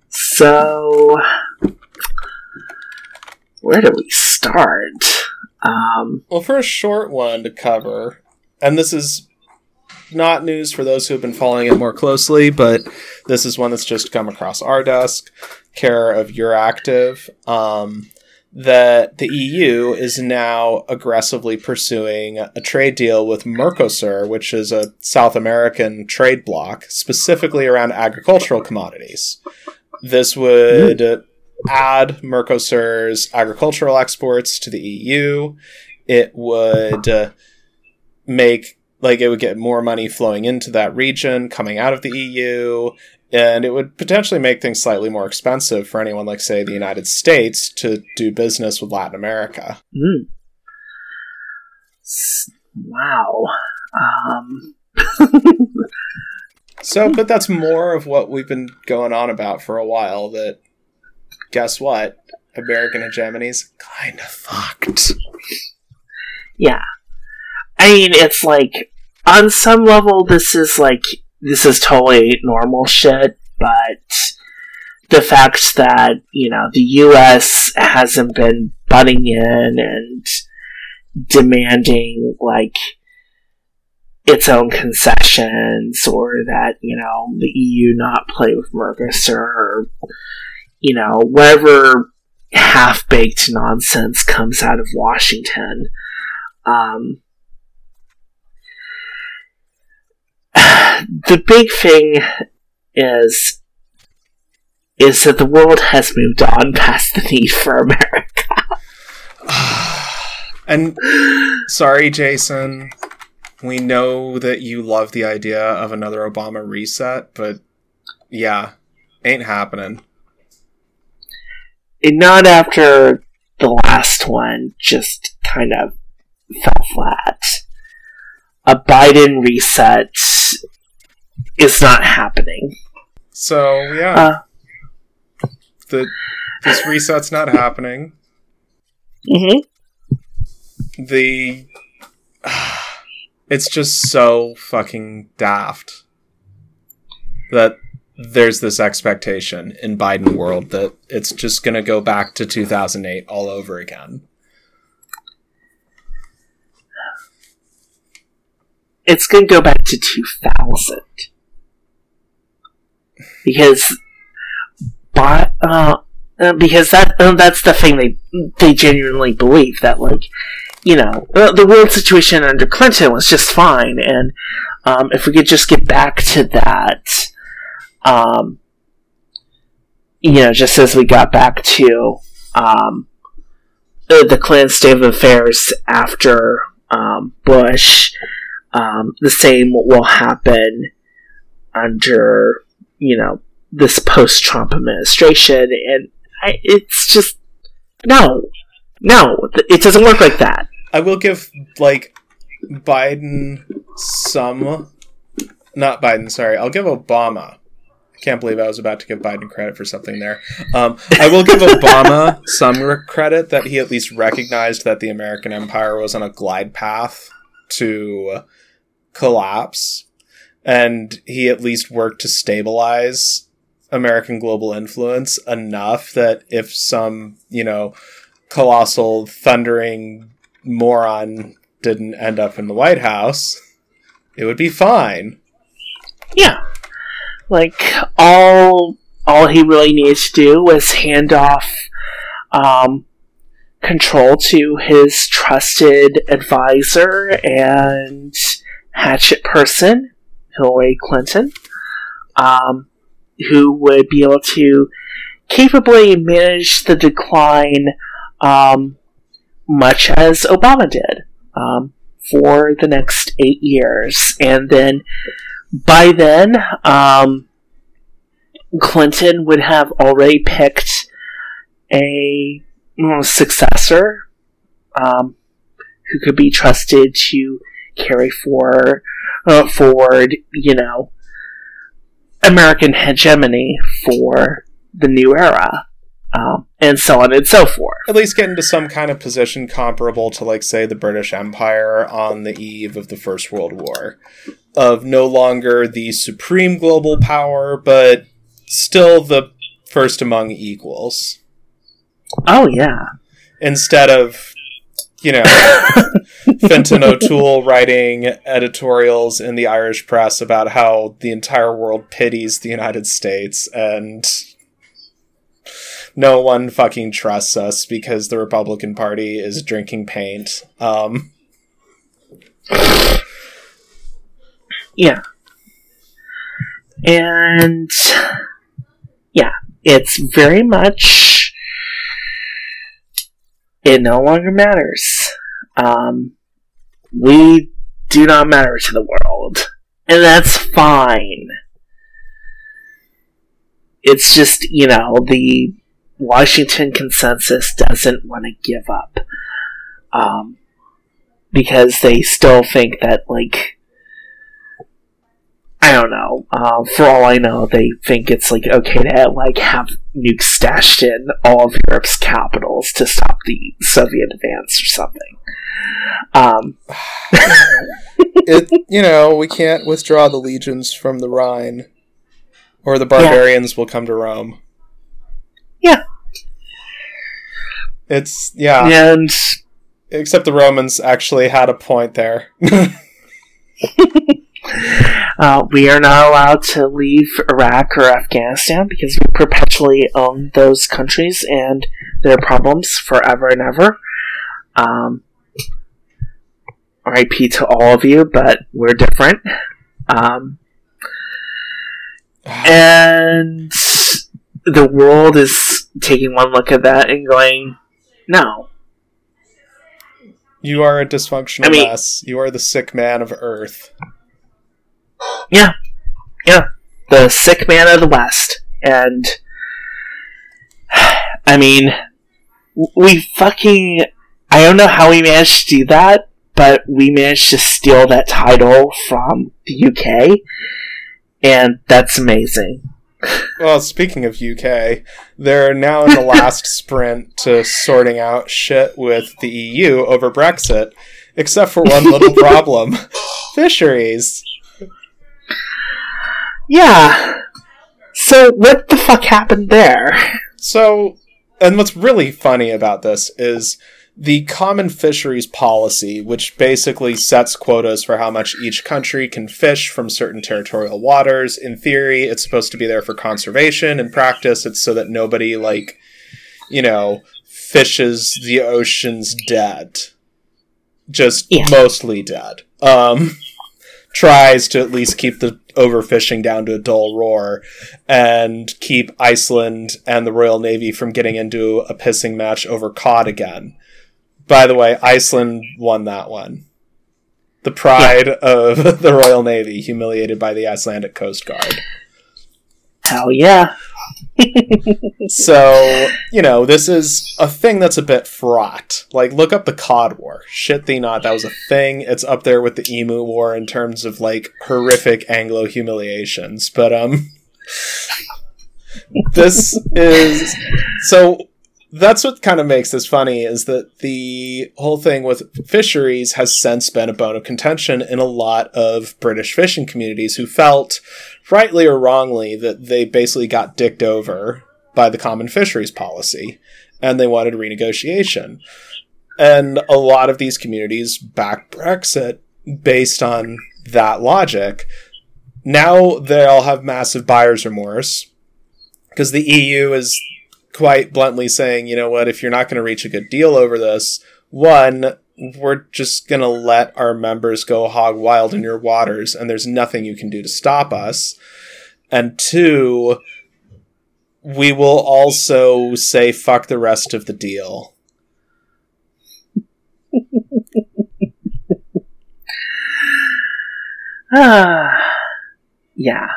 So, where do we start? Um, well, for a short one to cover, and this is not news for those who have been following it more closely, but this is one that's just come across our desk, care of Euractiv. Um, that the EU is now aggressively pursuing a trade deal with Mercosur, which is a South American trade bloc, specifically around agricultural commodities. This would add Mercosur's agricultural exports to the EU. It would uh, make like it would get more money flowing into that region coming out of the EU and it would potentially make things slightly more expensive for anyone like say the United States to do business with Latin America. Mm. Wow. Um. so, but that's more of what we've been going on about for a while that guess what? American hegemony's kind of fucked. Yeah. I mean, it's like on some level, this is like this is totally normal shit, but the fact that you know the U.S. hasn't been butting in and demanding like its own concessions, or that you know the EU not play with Mercosur, or you know whatever half baked nonsense comes out of Washington. Um, the big thing is is that the world has moved on past the need for America. and sorry, Jason. We know that you love the idea of another Obama reset, but yeah, ain't happening. And not after the last one just kind of fell flat. A Biden reset is not happening. So yeah, uh, the this reset's not happening. Mm-hmm. The uh, it's just so fucking daft that there's this expectation in Biden world that it's just going to go back to 2008 all over again. It's going to go back to 2000 because, but uh, uh, because that uh, that's the thing they they genuinely believe that like you know the world situation under Clinton was just fine, and um, if we could just get back to that, um, you know, just as we got back to um, the, the Clinton state of affairs after um, Bush, um, the same will happen under you know, this post Trump administration. And I, it's just, no, no, it doesn't work like that. I will give, like, Biden some. Not Biden, sorry. I'll give Obama. I can't believe I was about to give Biden credit for something there. Um, I will give Obama some credit that he at least recognized that the American empire was on a glide path to collapse and he at least worked to stabilize American global influence enough that if some, you know, colossal thundering moron didn't end up in the White House, it would be fine. Yeah. Like all all he really needs to do is hand off um, control to his trusted advisor and hatchet person Hillary Clinton. Um, who would be able to capably manage the decline um, much as Obama did um, for the next eight years. And then by then, um, Clinton would have already picked a successor um, who could be trusted to carry for, uh, forward, you know, American hegemony for the new era, um, and so on and so forth. At least get into some kind of position comparable to, like, say, the British Empire on the eve of the First World War, of no longer the supreme global power, but still the first among equals. Oh yeah. Instead of you know, Fintan O'Toole writing editorials in the Irish press about how the entire world pities the United States and no one fucking trusts us because the Republican Party is drinking paint. Um, yeah. And yeah, it's very much it no longer matters. Um, we do not matter to the world. And that's fine. It's just, you know, the Washington consensus doesn't want to give up. Um, because they still think that, like, I don't know. Uh, for all I know, they think it's like okay to like have nukes stashed in all of Europe's capitals to stop the Soviet advance or something. Um, it you know we can't withdraw the legions from the Rhine, or the barbarians yeah. will come to Rome. Yeah, it's yeah, and except the Romans actually had a point there. Uh, we are not allowed to leave Iraq or Afghanistan because we perpetually own those countries and their problems forever and ever. Um, RIP to all of you, but we're different. Um, and the world is taking one look at that and going, no. You are a dysfunctional I mean, mess. You are the sick man of Earth. Yeah, yeah, the sick man of the West, and I mean, we fucking. I don't know how we managed to do that, but we managed to steal that title from the UK, and that's amazing. Well, speaking of UK, they're now in the last sprint to sorting out shit with the EU over Brexit, except for one little problem fisheries. Yeah. So what the fuck happened there? So, and what's really funny about this is the common fisheries policy, which basically sets quotas for how much each country can fish from certain territorial waters. In theory, it's supposed to be there for conservation. In practice, it's so that nobody, like, you know, fishes the oceans dead. Just yeah. mostly dead. Um, tries to at least keep the overfishing down to a dull roar and keep Iceland and the Royal Navy from getting into a pissing match over cod again. By the way, Iceland won that one. The pride yeah. of the Royal Navy humiliated by the Icelandic Coast Guard. Hell yeah. so, you know, this is a thing that's a bit fraught. Like, look up the Cod War. Shit thee not, that was a thing. It's up there with the Emu War in terms of, like, horrific Anglo humiliations. But, um, this is. So, that's what kind of makes this funny is that the whole thing with fisheries has since been a bone of contention in a lot of British fishing communities who felt, rightly or wrongly, that they basically got dicked over by the common fisheries policy and they wanted renegotiation. And a lot of these communities back Brexit based on that logic. Now they all have massive buyer's remorse because the EU is quite bluntly saying, you know what, if you're not going to reach a good deal over this, one, we're just going to let our members go hog wild in your waters, and there's nothing you can do to stop us. And two, we will also say fuck the rest of the deal. Ah, yeah.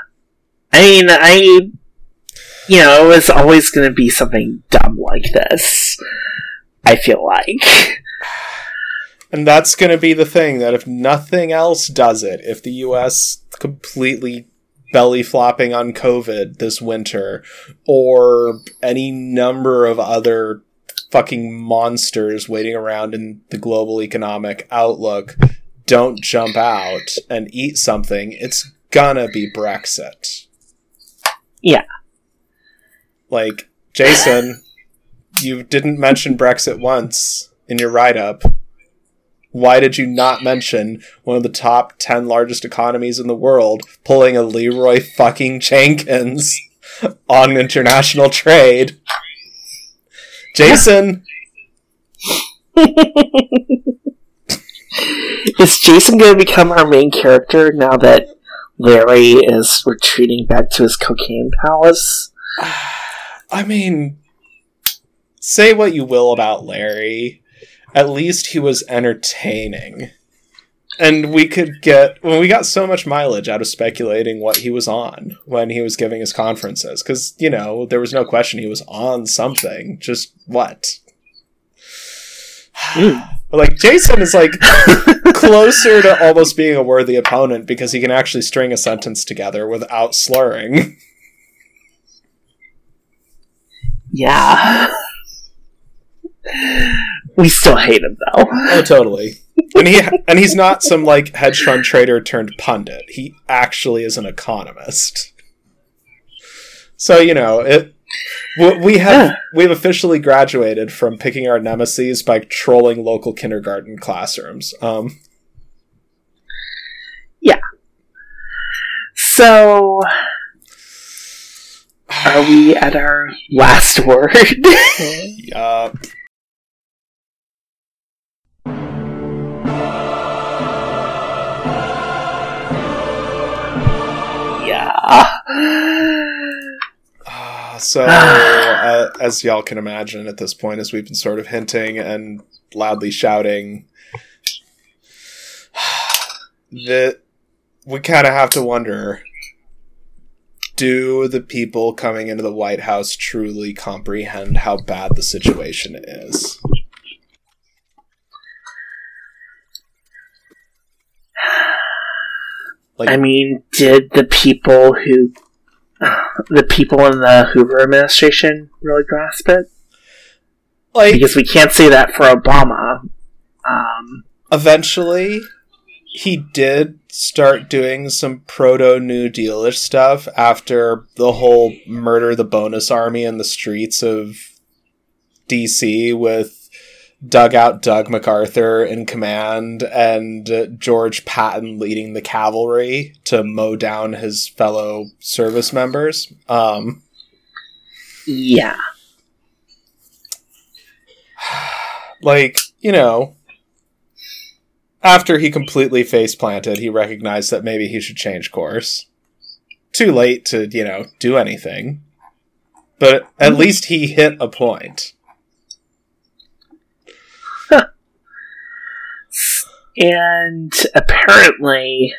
I mean, I, you know, it was always going to be something dumb like this. I feel like. And that's going to be the thing that if nothing else does it, if the US completely belly flopping on COVID this winter, or any number of other fucking monsters waiting around in the global economic outlook don't jump out and eat something, it's gonna be Brexit. Yeah. Like, Jason, you didn't mention Brexit once in your write up. Why did you not mention one of the top 10 largest economies in the world pulling a Leeroy fucking Jenkins on international trade? Jason! Is Jason going to become our main character now that Larry is retreating back to his cocaine palace? I mean, say what you will about Larry. At least he was entertaining. And we could get, well, we got so much mileage out of speculating what he was on when he was giving his conferences. Because, you know, there was no question he was on something. Just what? like, Jason is like closer to almost being a worthy opponent because he can actually string a sentence together without slurring. Yeah. we still hate him though. Oh, totally. And he and he's not some like hedge fund trader turned pundit. He actually is an economist. So you know it. We have we've officially graduated from picking our nemesis by trolling local kindergarten classrooms. Um, yeah. So, are we at our last word? uh, yeah. Ah, so, uh, as y'all can imagine at this point, as we've been sort of hinting and loudly shouting, that we kind of have to wonder do the people coming into the White House truly comprehend how bad the situation is? Like, I mean, did the people who, the people in the Hoover administration really grasp it? like Because we can't say that for Obama. Um, eventually he did start doing some proto new dealish stuff after the whole murder the bonus army in the streets of DC with dugout Doug MacArthur in command and George Patton leading the cavalry to mow down his fellow service members. Um, yeah. like you know after he completely face planted he recognized that maybe he should change course too late to you know do anything but at least he hit a point. point And apparently,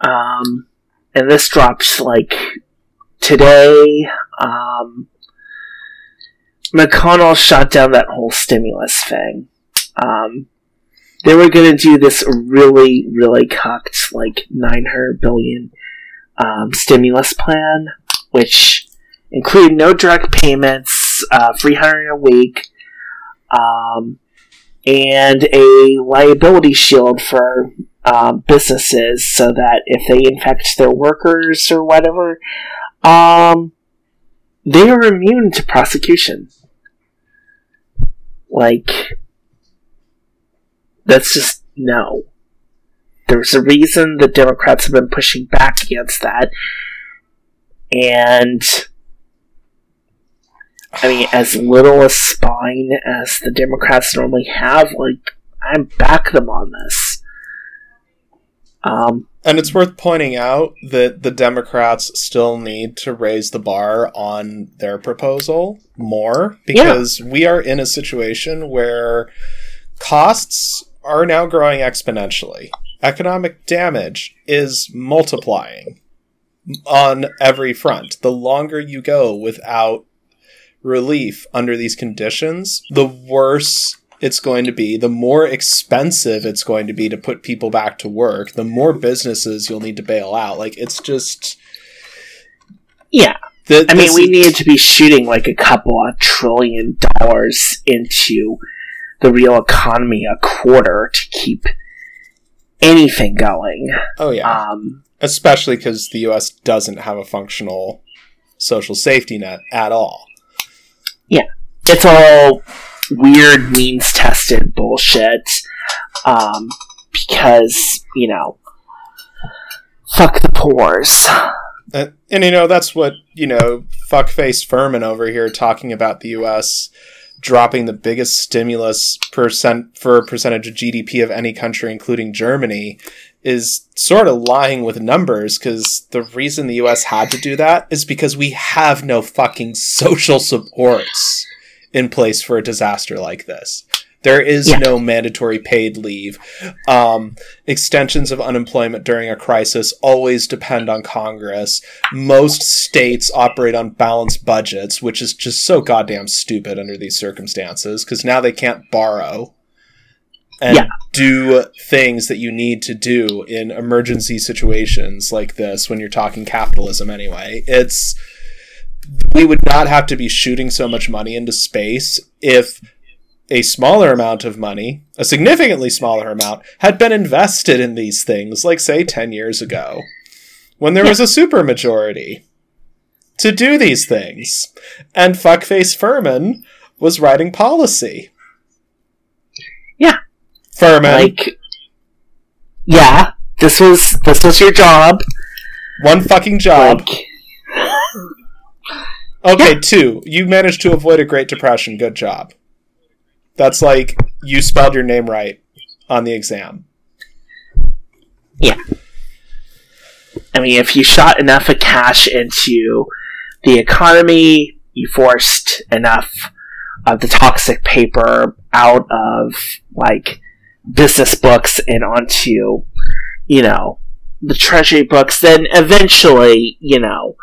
um, and this drops like today, um, McConnell shot down that whole stimulus thing. Um, they were going to do this really, really cocked, like 900 billion um, stimulus plan, which included no direct payments, uh, 300 a week, um, and a liability shield for um, businesses so that if they infect their workers or whatever, um, they are immune to prosecution. Like, that's just no. There's a reason the Democrats have been pushing back against that. And, I mean, as little a spine as the Democrats normally have, like, I back them on this. Um, And it's worth pointing out that the Democrats still need to raise the bar on their proposal more because we are in a situation where costs are now growing exponentially. Economic damage is multiplying on every front. The longer you go without relief under these conditions, the worse it's going to be, the more expensive it's going to be to put people back to work, the more businesses you'll need to bail out. Like it's just yeah, the, I mean, we is- need to be shooting like a couple of trillion dollars into the real economy a quarter to keep anything going. Oh yeah, Um, especially because the U.S. doesn't have a functional social safety net at all. Yeah, it's all weird means tested bullshit. Um, because, you know, fuck the pores. And, and you know that's what you know fuckface Furman over here talking about the U.S. dropping the biggest stimulus percent for percentage of GDP of any country, including Germany, is sort of lying with numbers because the reason the U.S. had to do that is because we have no fucking social supports in place for a disaster like this. There is Yeah. no mandatory paid leave. Um, extensions of unemployment during a crisis always depend on Congress. Most states operate on balanced budgets, which is just so goddamn stupid under these circumstances because now they can't borrow and Yeah. do things that you need to do in emergency situations like this when you're talking capitalism anyway. It's we would not have to be shooting so much money into space if a smaller amount of money, a significantly smaller amount, had been invested in these things, like, say, 10 years ago, when there was a supermajority to do these things. And Fuckface Furman was writing policy. Yeah. Furman, Like, yeah, this was, this was your job. one fucking job. Like, Okay, two. You managed to avoid a Great Depression. Good job. That's like you spelled your name right on the exam. Yeah. I mean, if you shot enough of cash into the economy, you forced enough of the toxic paper out of like business books and onto, you know, the treasury books, then eventually, you know,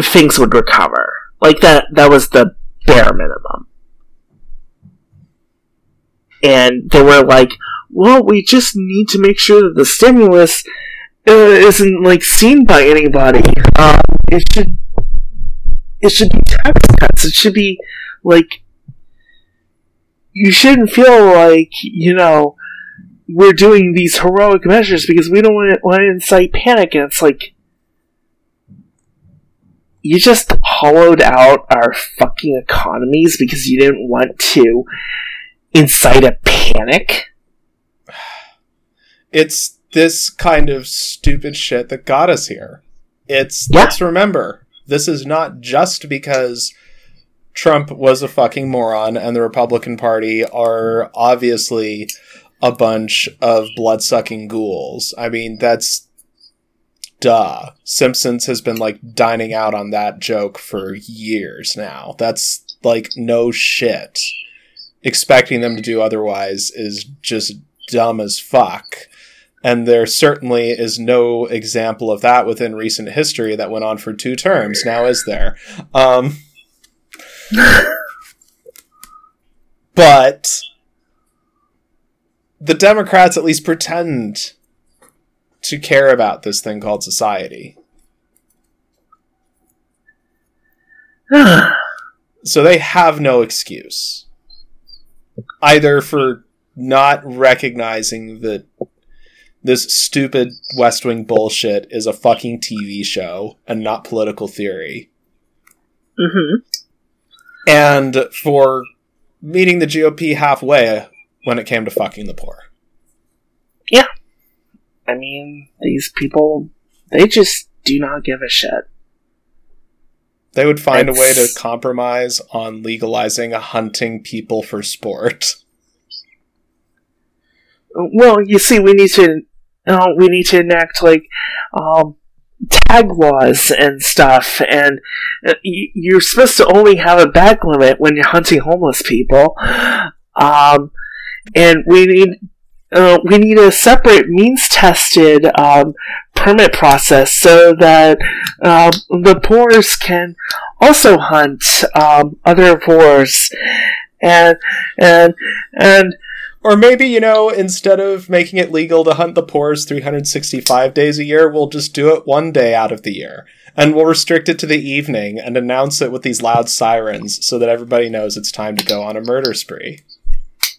things would recover. Like that that was the bare minimum. And they were like, well, we just need to make sure that the stimulus uh, isn't like seen by anybody. Um, it should it should be tax cuts. It should be like you shouldn't feel like you know we're doing these heroic measures because we don't want to, want to incite panic. And it's like you just hollowed out our fucking economies because you didn't want to incite a panic. It's this kind of stupid shit that got us here. It's Yeah. let's remember, this is not just because Trump was a fucking moron and the Republican Party are obviously a bunch of blood-sucking ghouls. I mean, that's duh. Simpsons has been like dining out on that joke for years now. That's like no shit. Expecting them to do otherwise is just dumb as fuck. And there certainly is no example of that within recent history that went on for two terms. Now, is there? Um, but the Democrats at least pretend to care about this thing called society. So they have no excuse. Either for not recognizing that this stupid West Wing bullshit is a fucking TV show and not political theory, mm-hmm. and for meeting the GOP halfway when it came to fucking the poor. Yeah. I mean, these people, they just do not give a shit. They would find a way to compromise on legalizing hunting people for sport. Well, you see, we need to know, we need to enact like um, tag laws and stuff, and uh, you're supposed to only have a bag limit when you're hunting homeless people. Um, and we need uh, we need a separate means tested um, permit process so that uh, the boars can also hunt um, other boars. And and and or maybe you know instead of making it legal to hunt the boars 365 days a year we'll just do it one day out of the year. And we'll restrict it to the evening and announce it with these loud sirens so that everybody knows it's time to go on a murder spree.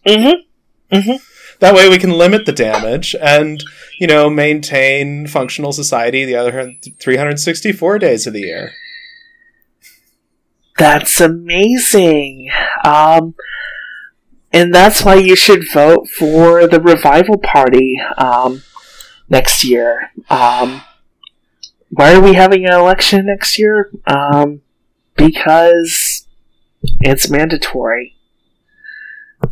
Mm-hmm. Mm-hmm that way we can limit the damage and, you know, maintain functional society the other 364 days of the year. That's amazing. Um, and that's why you should vote for the revival party um, next year. Um, why are we having an election next year? Um, because it's mandatory.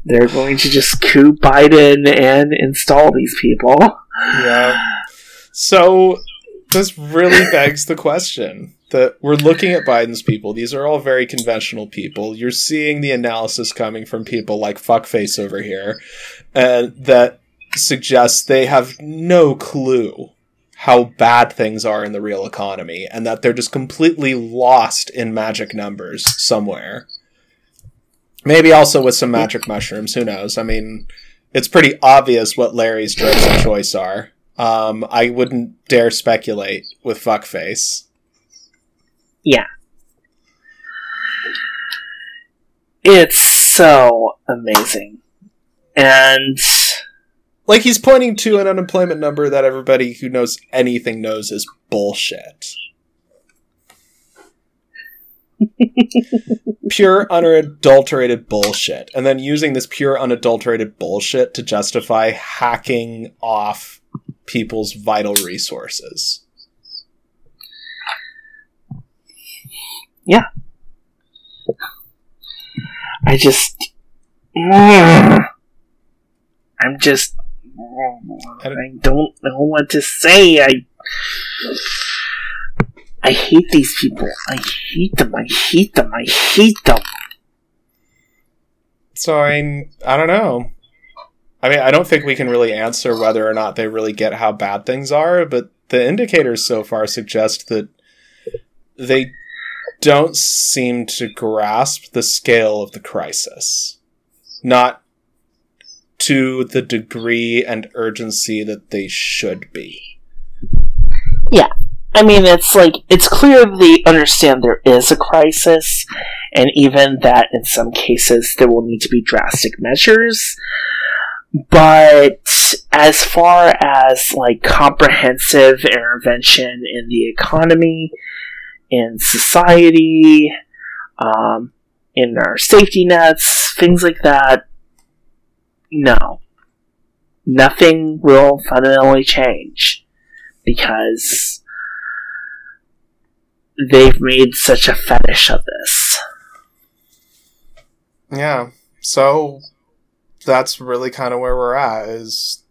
They're going to just coup Biden and install these people. Yeah. So this really begs the question that we're looking at Biden's people. These are all very conventional people. You're seeing the analysis coming from people like Fuckface over here, and that suggests they have no clue how bad things are in the real economy and that they're just completely lost in magic numbers somewhere. Maybe also with some magic mushrooms. Who knows? I mean, it's pretty obvious what Larry's drugs of choice are. Um, I wouldn't dare speculate with fuckface. Yeah. It's so amazing. And like he's pointing to an unemployment number that everybody who knows anything knows is bullshit. Pure unadulterated bullshit. And then using this pure unadulterated bullshit to justify hacking off people's vital resources. Yeah. I just i'm just i don't know what to say. I I hate these people. I hate them. I hate them. I hate them. So I, I don't know. I mean, I don't think we can really answer whether or not they really get how bad things are, but the indicators so far suggest that they don't seem to grasp the scale of the crisis. Not to the degree and urgency that they should be. Yeah, I mean, it's like, it's clear they understand there is a crisis, and even that in some cases there will need to be drastic measures. But as far as like comprehensive intervention in the economy, in society, um, in our safety nets, things like that, no. Nothing will fundamentally change because they've made such a fetish of this. Yeah. So that's really kind of where we're at is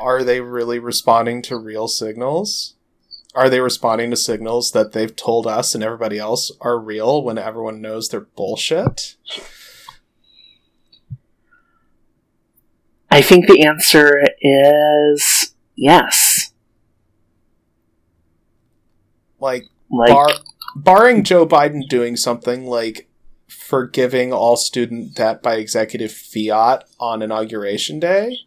are they really responding to real signals? Are they responding to signals that they've told us and everybody else are real when everyone knows they're bullshit? I think the answer is yes. Like, like bar- barring Joe Biden doing something like forgiving all student debt by executive fiat on inauguration day,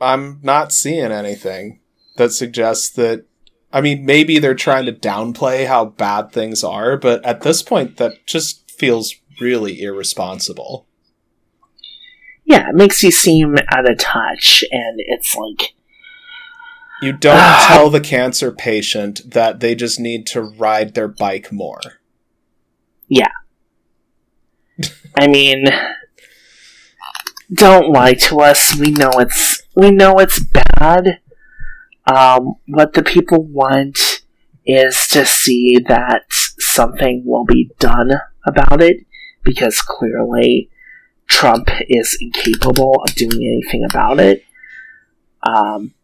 I'm not seeing anything that suggests that. I mean, maybe they're trying to downplay how bad things are, but at this point, that just feels really irresponsible. Yeah, it makes you seem out of touch, and it's like you don't tell the cancer patient that they just need to ride their bike more. Yeah. I mean, don't lie to us. We know it's we know it's bad. Um, what the people want is to see that something will be done about it because clearly Trump is incapable of doing anything about it. Um,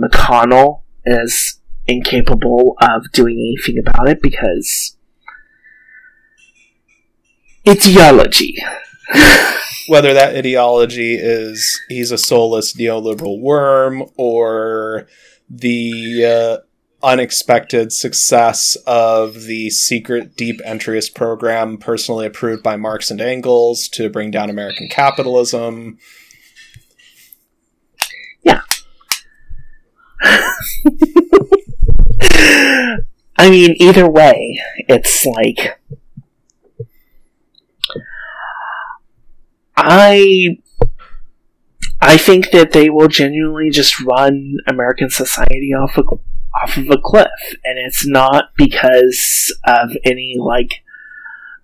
McConnell is incapable of doing anything about it because ideology. Whether that ideology is he's a soulless neoliberal worm or the uh, unexpected success of the secret deep entryist program personally approved by Marx and Engels to bring down American capitalism. Yeah. I mean, either way, it's like. I. I think that they will genuinely just run American society off a, off of a cliff, and it's not because of any like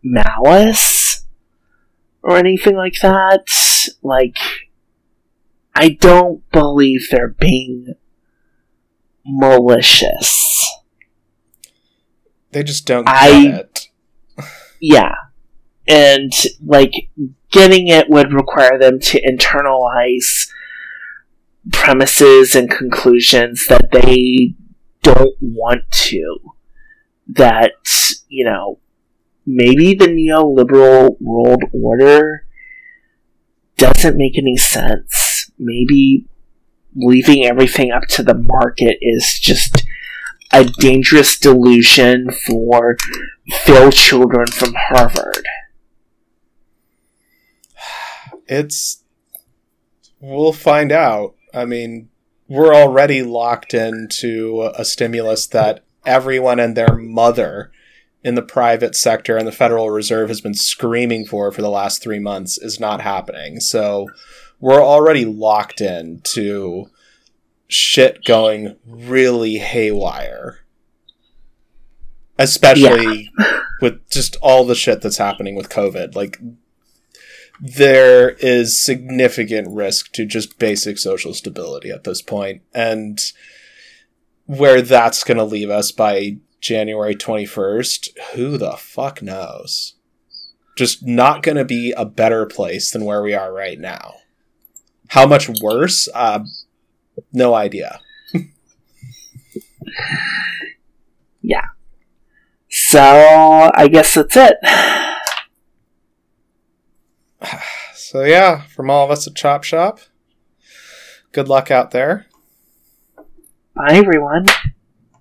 malice or anything like that. Like, I don't believe they're being malicious. They just don't get I- it. Yeah. And, like, getting it would require them to internalize premises and conclusions that they don't want to. That, you know, maybe the neoliberal world order doesn't make any sense. Maybe leaving everything up to the market is just a dangerous delusion for failed children from Harvard. It's. We'll find out. I mean, we're already locked into a stimulus that everyone and their mother in the private sector and the Federal Reserve has been screaming for for the last three months is not happening. So we're already locked in to shit going really haywire. Especially with just all the shit that's happening with COVID. Like, there is significant risk to just basic social stability at this point. point and where that's going to leave us by January 21st who the fuck knows just not going to be a better place than where we are right now how much worse uh no idea yeah. So, I guess that's it. so yeah from all of us at chop shop good luck out there Bye, everyone.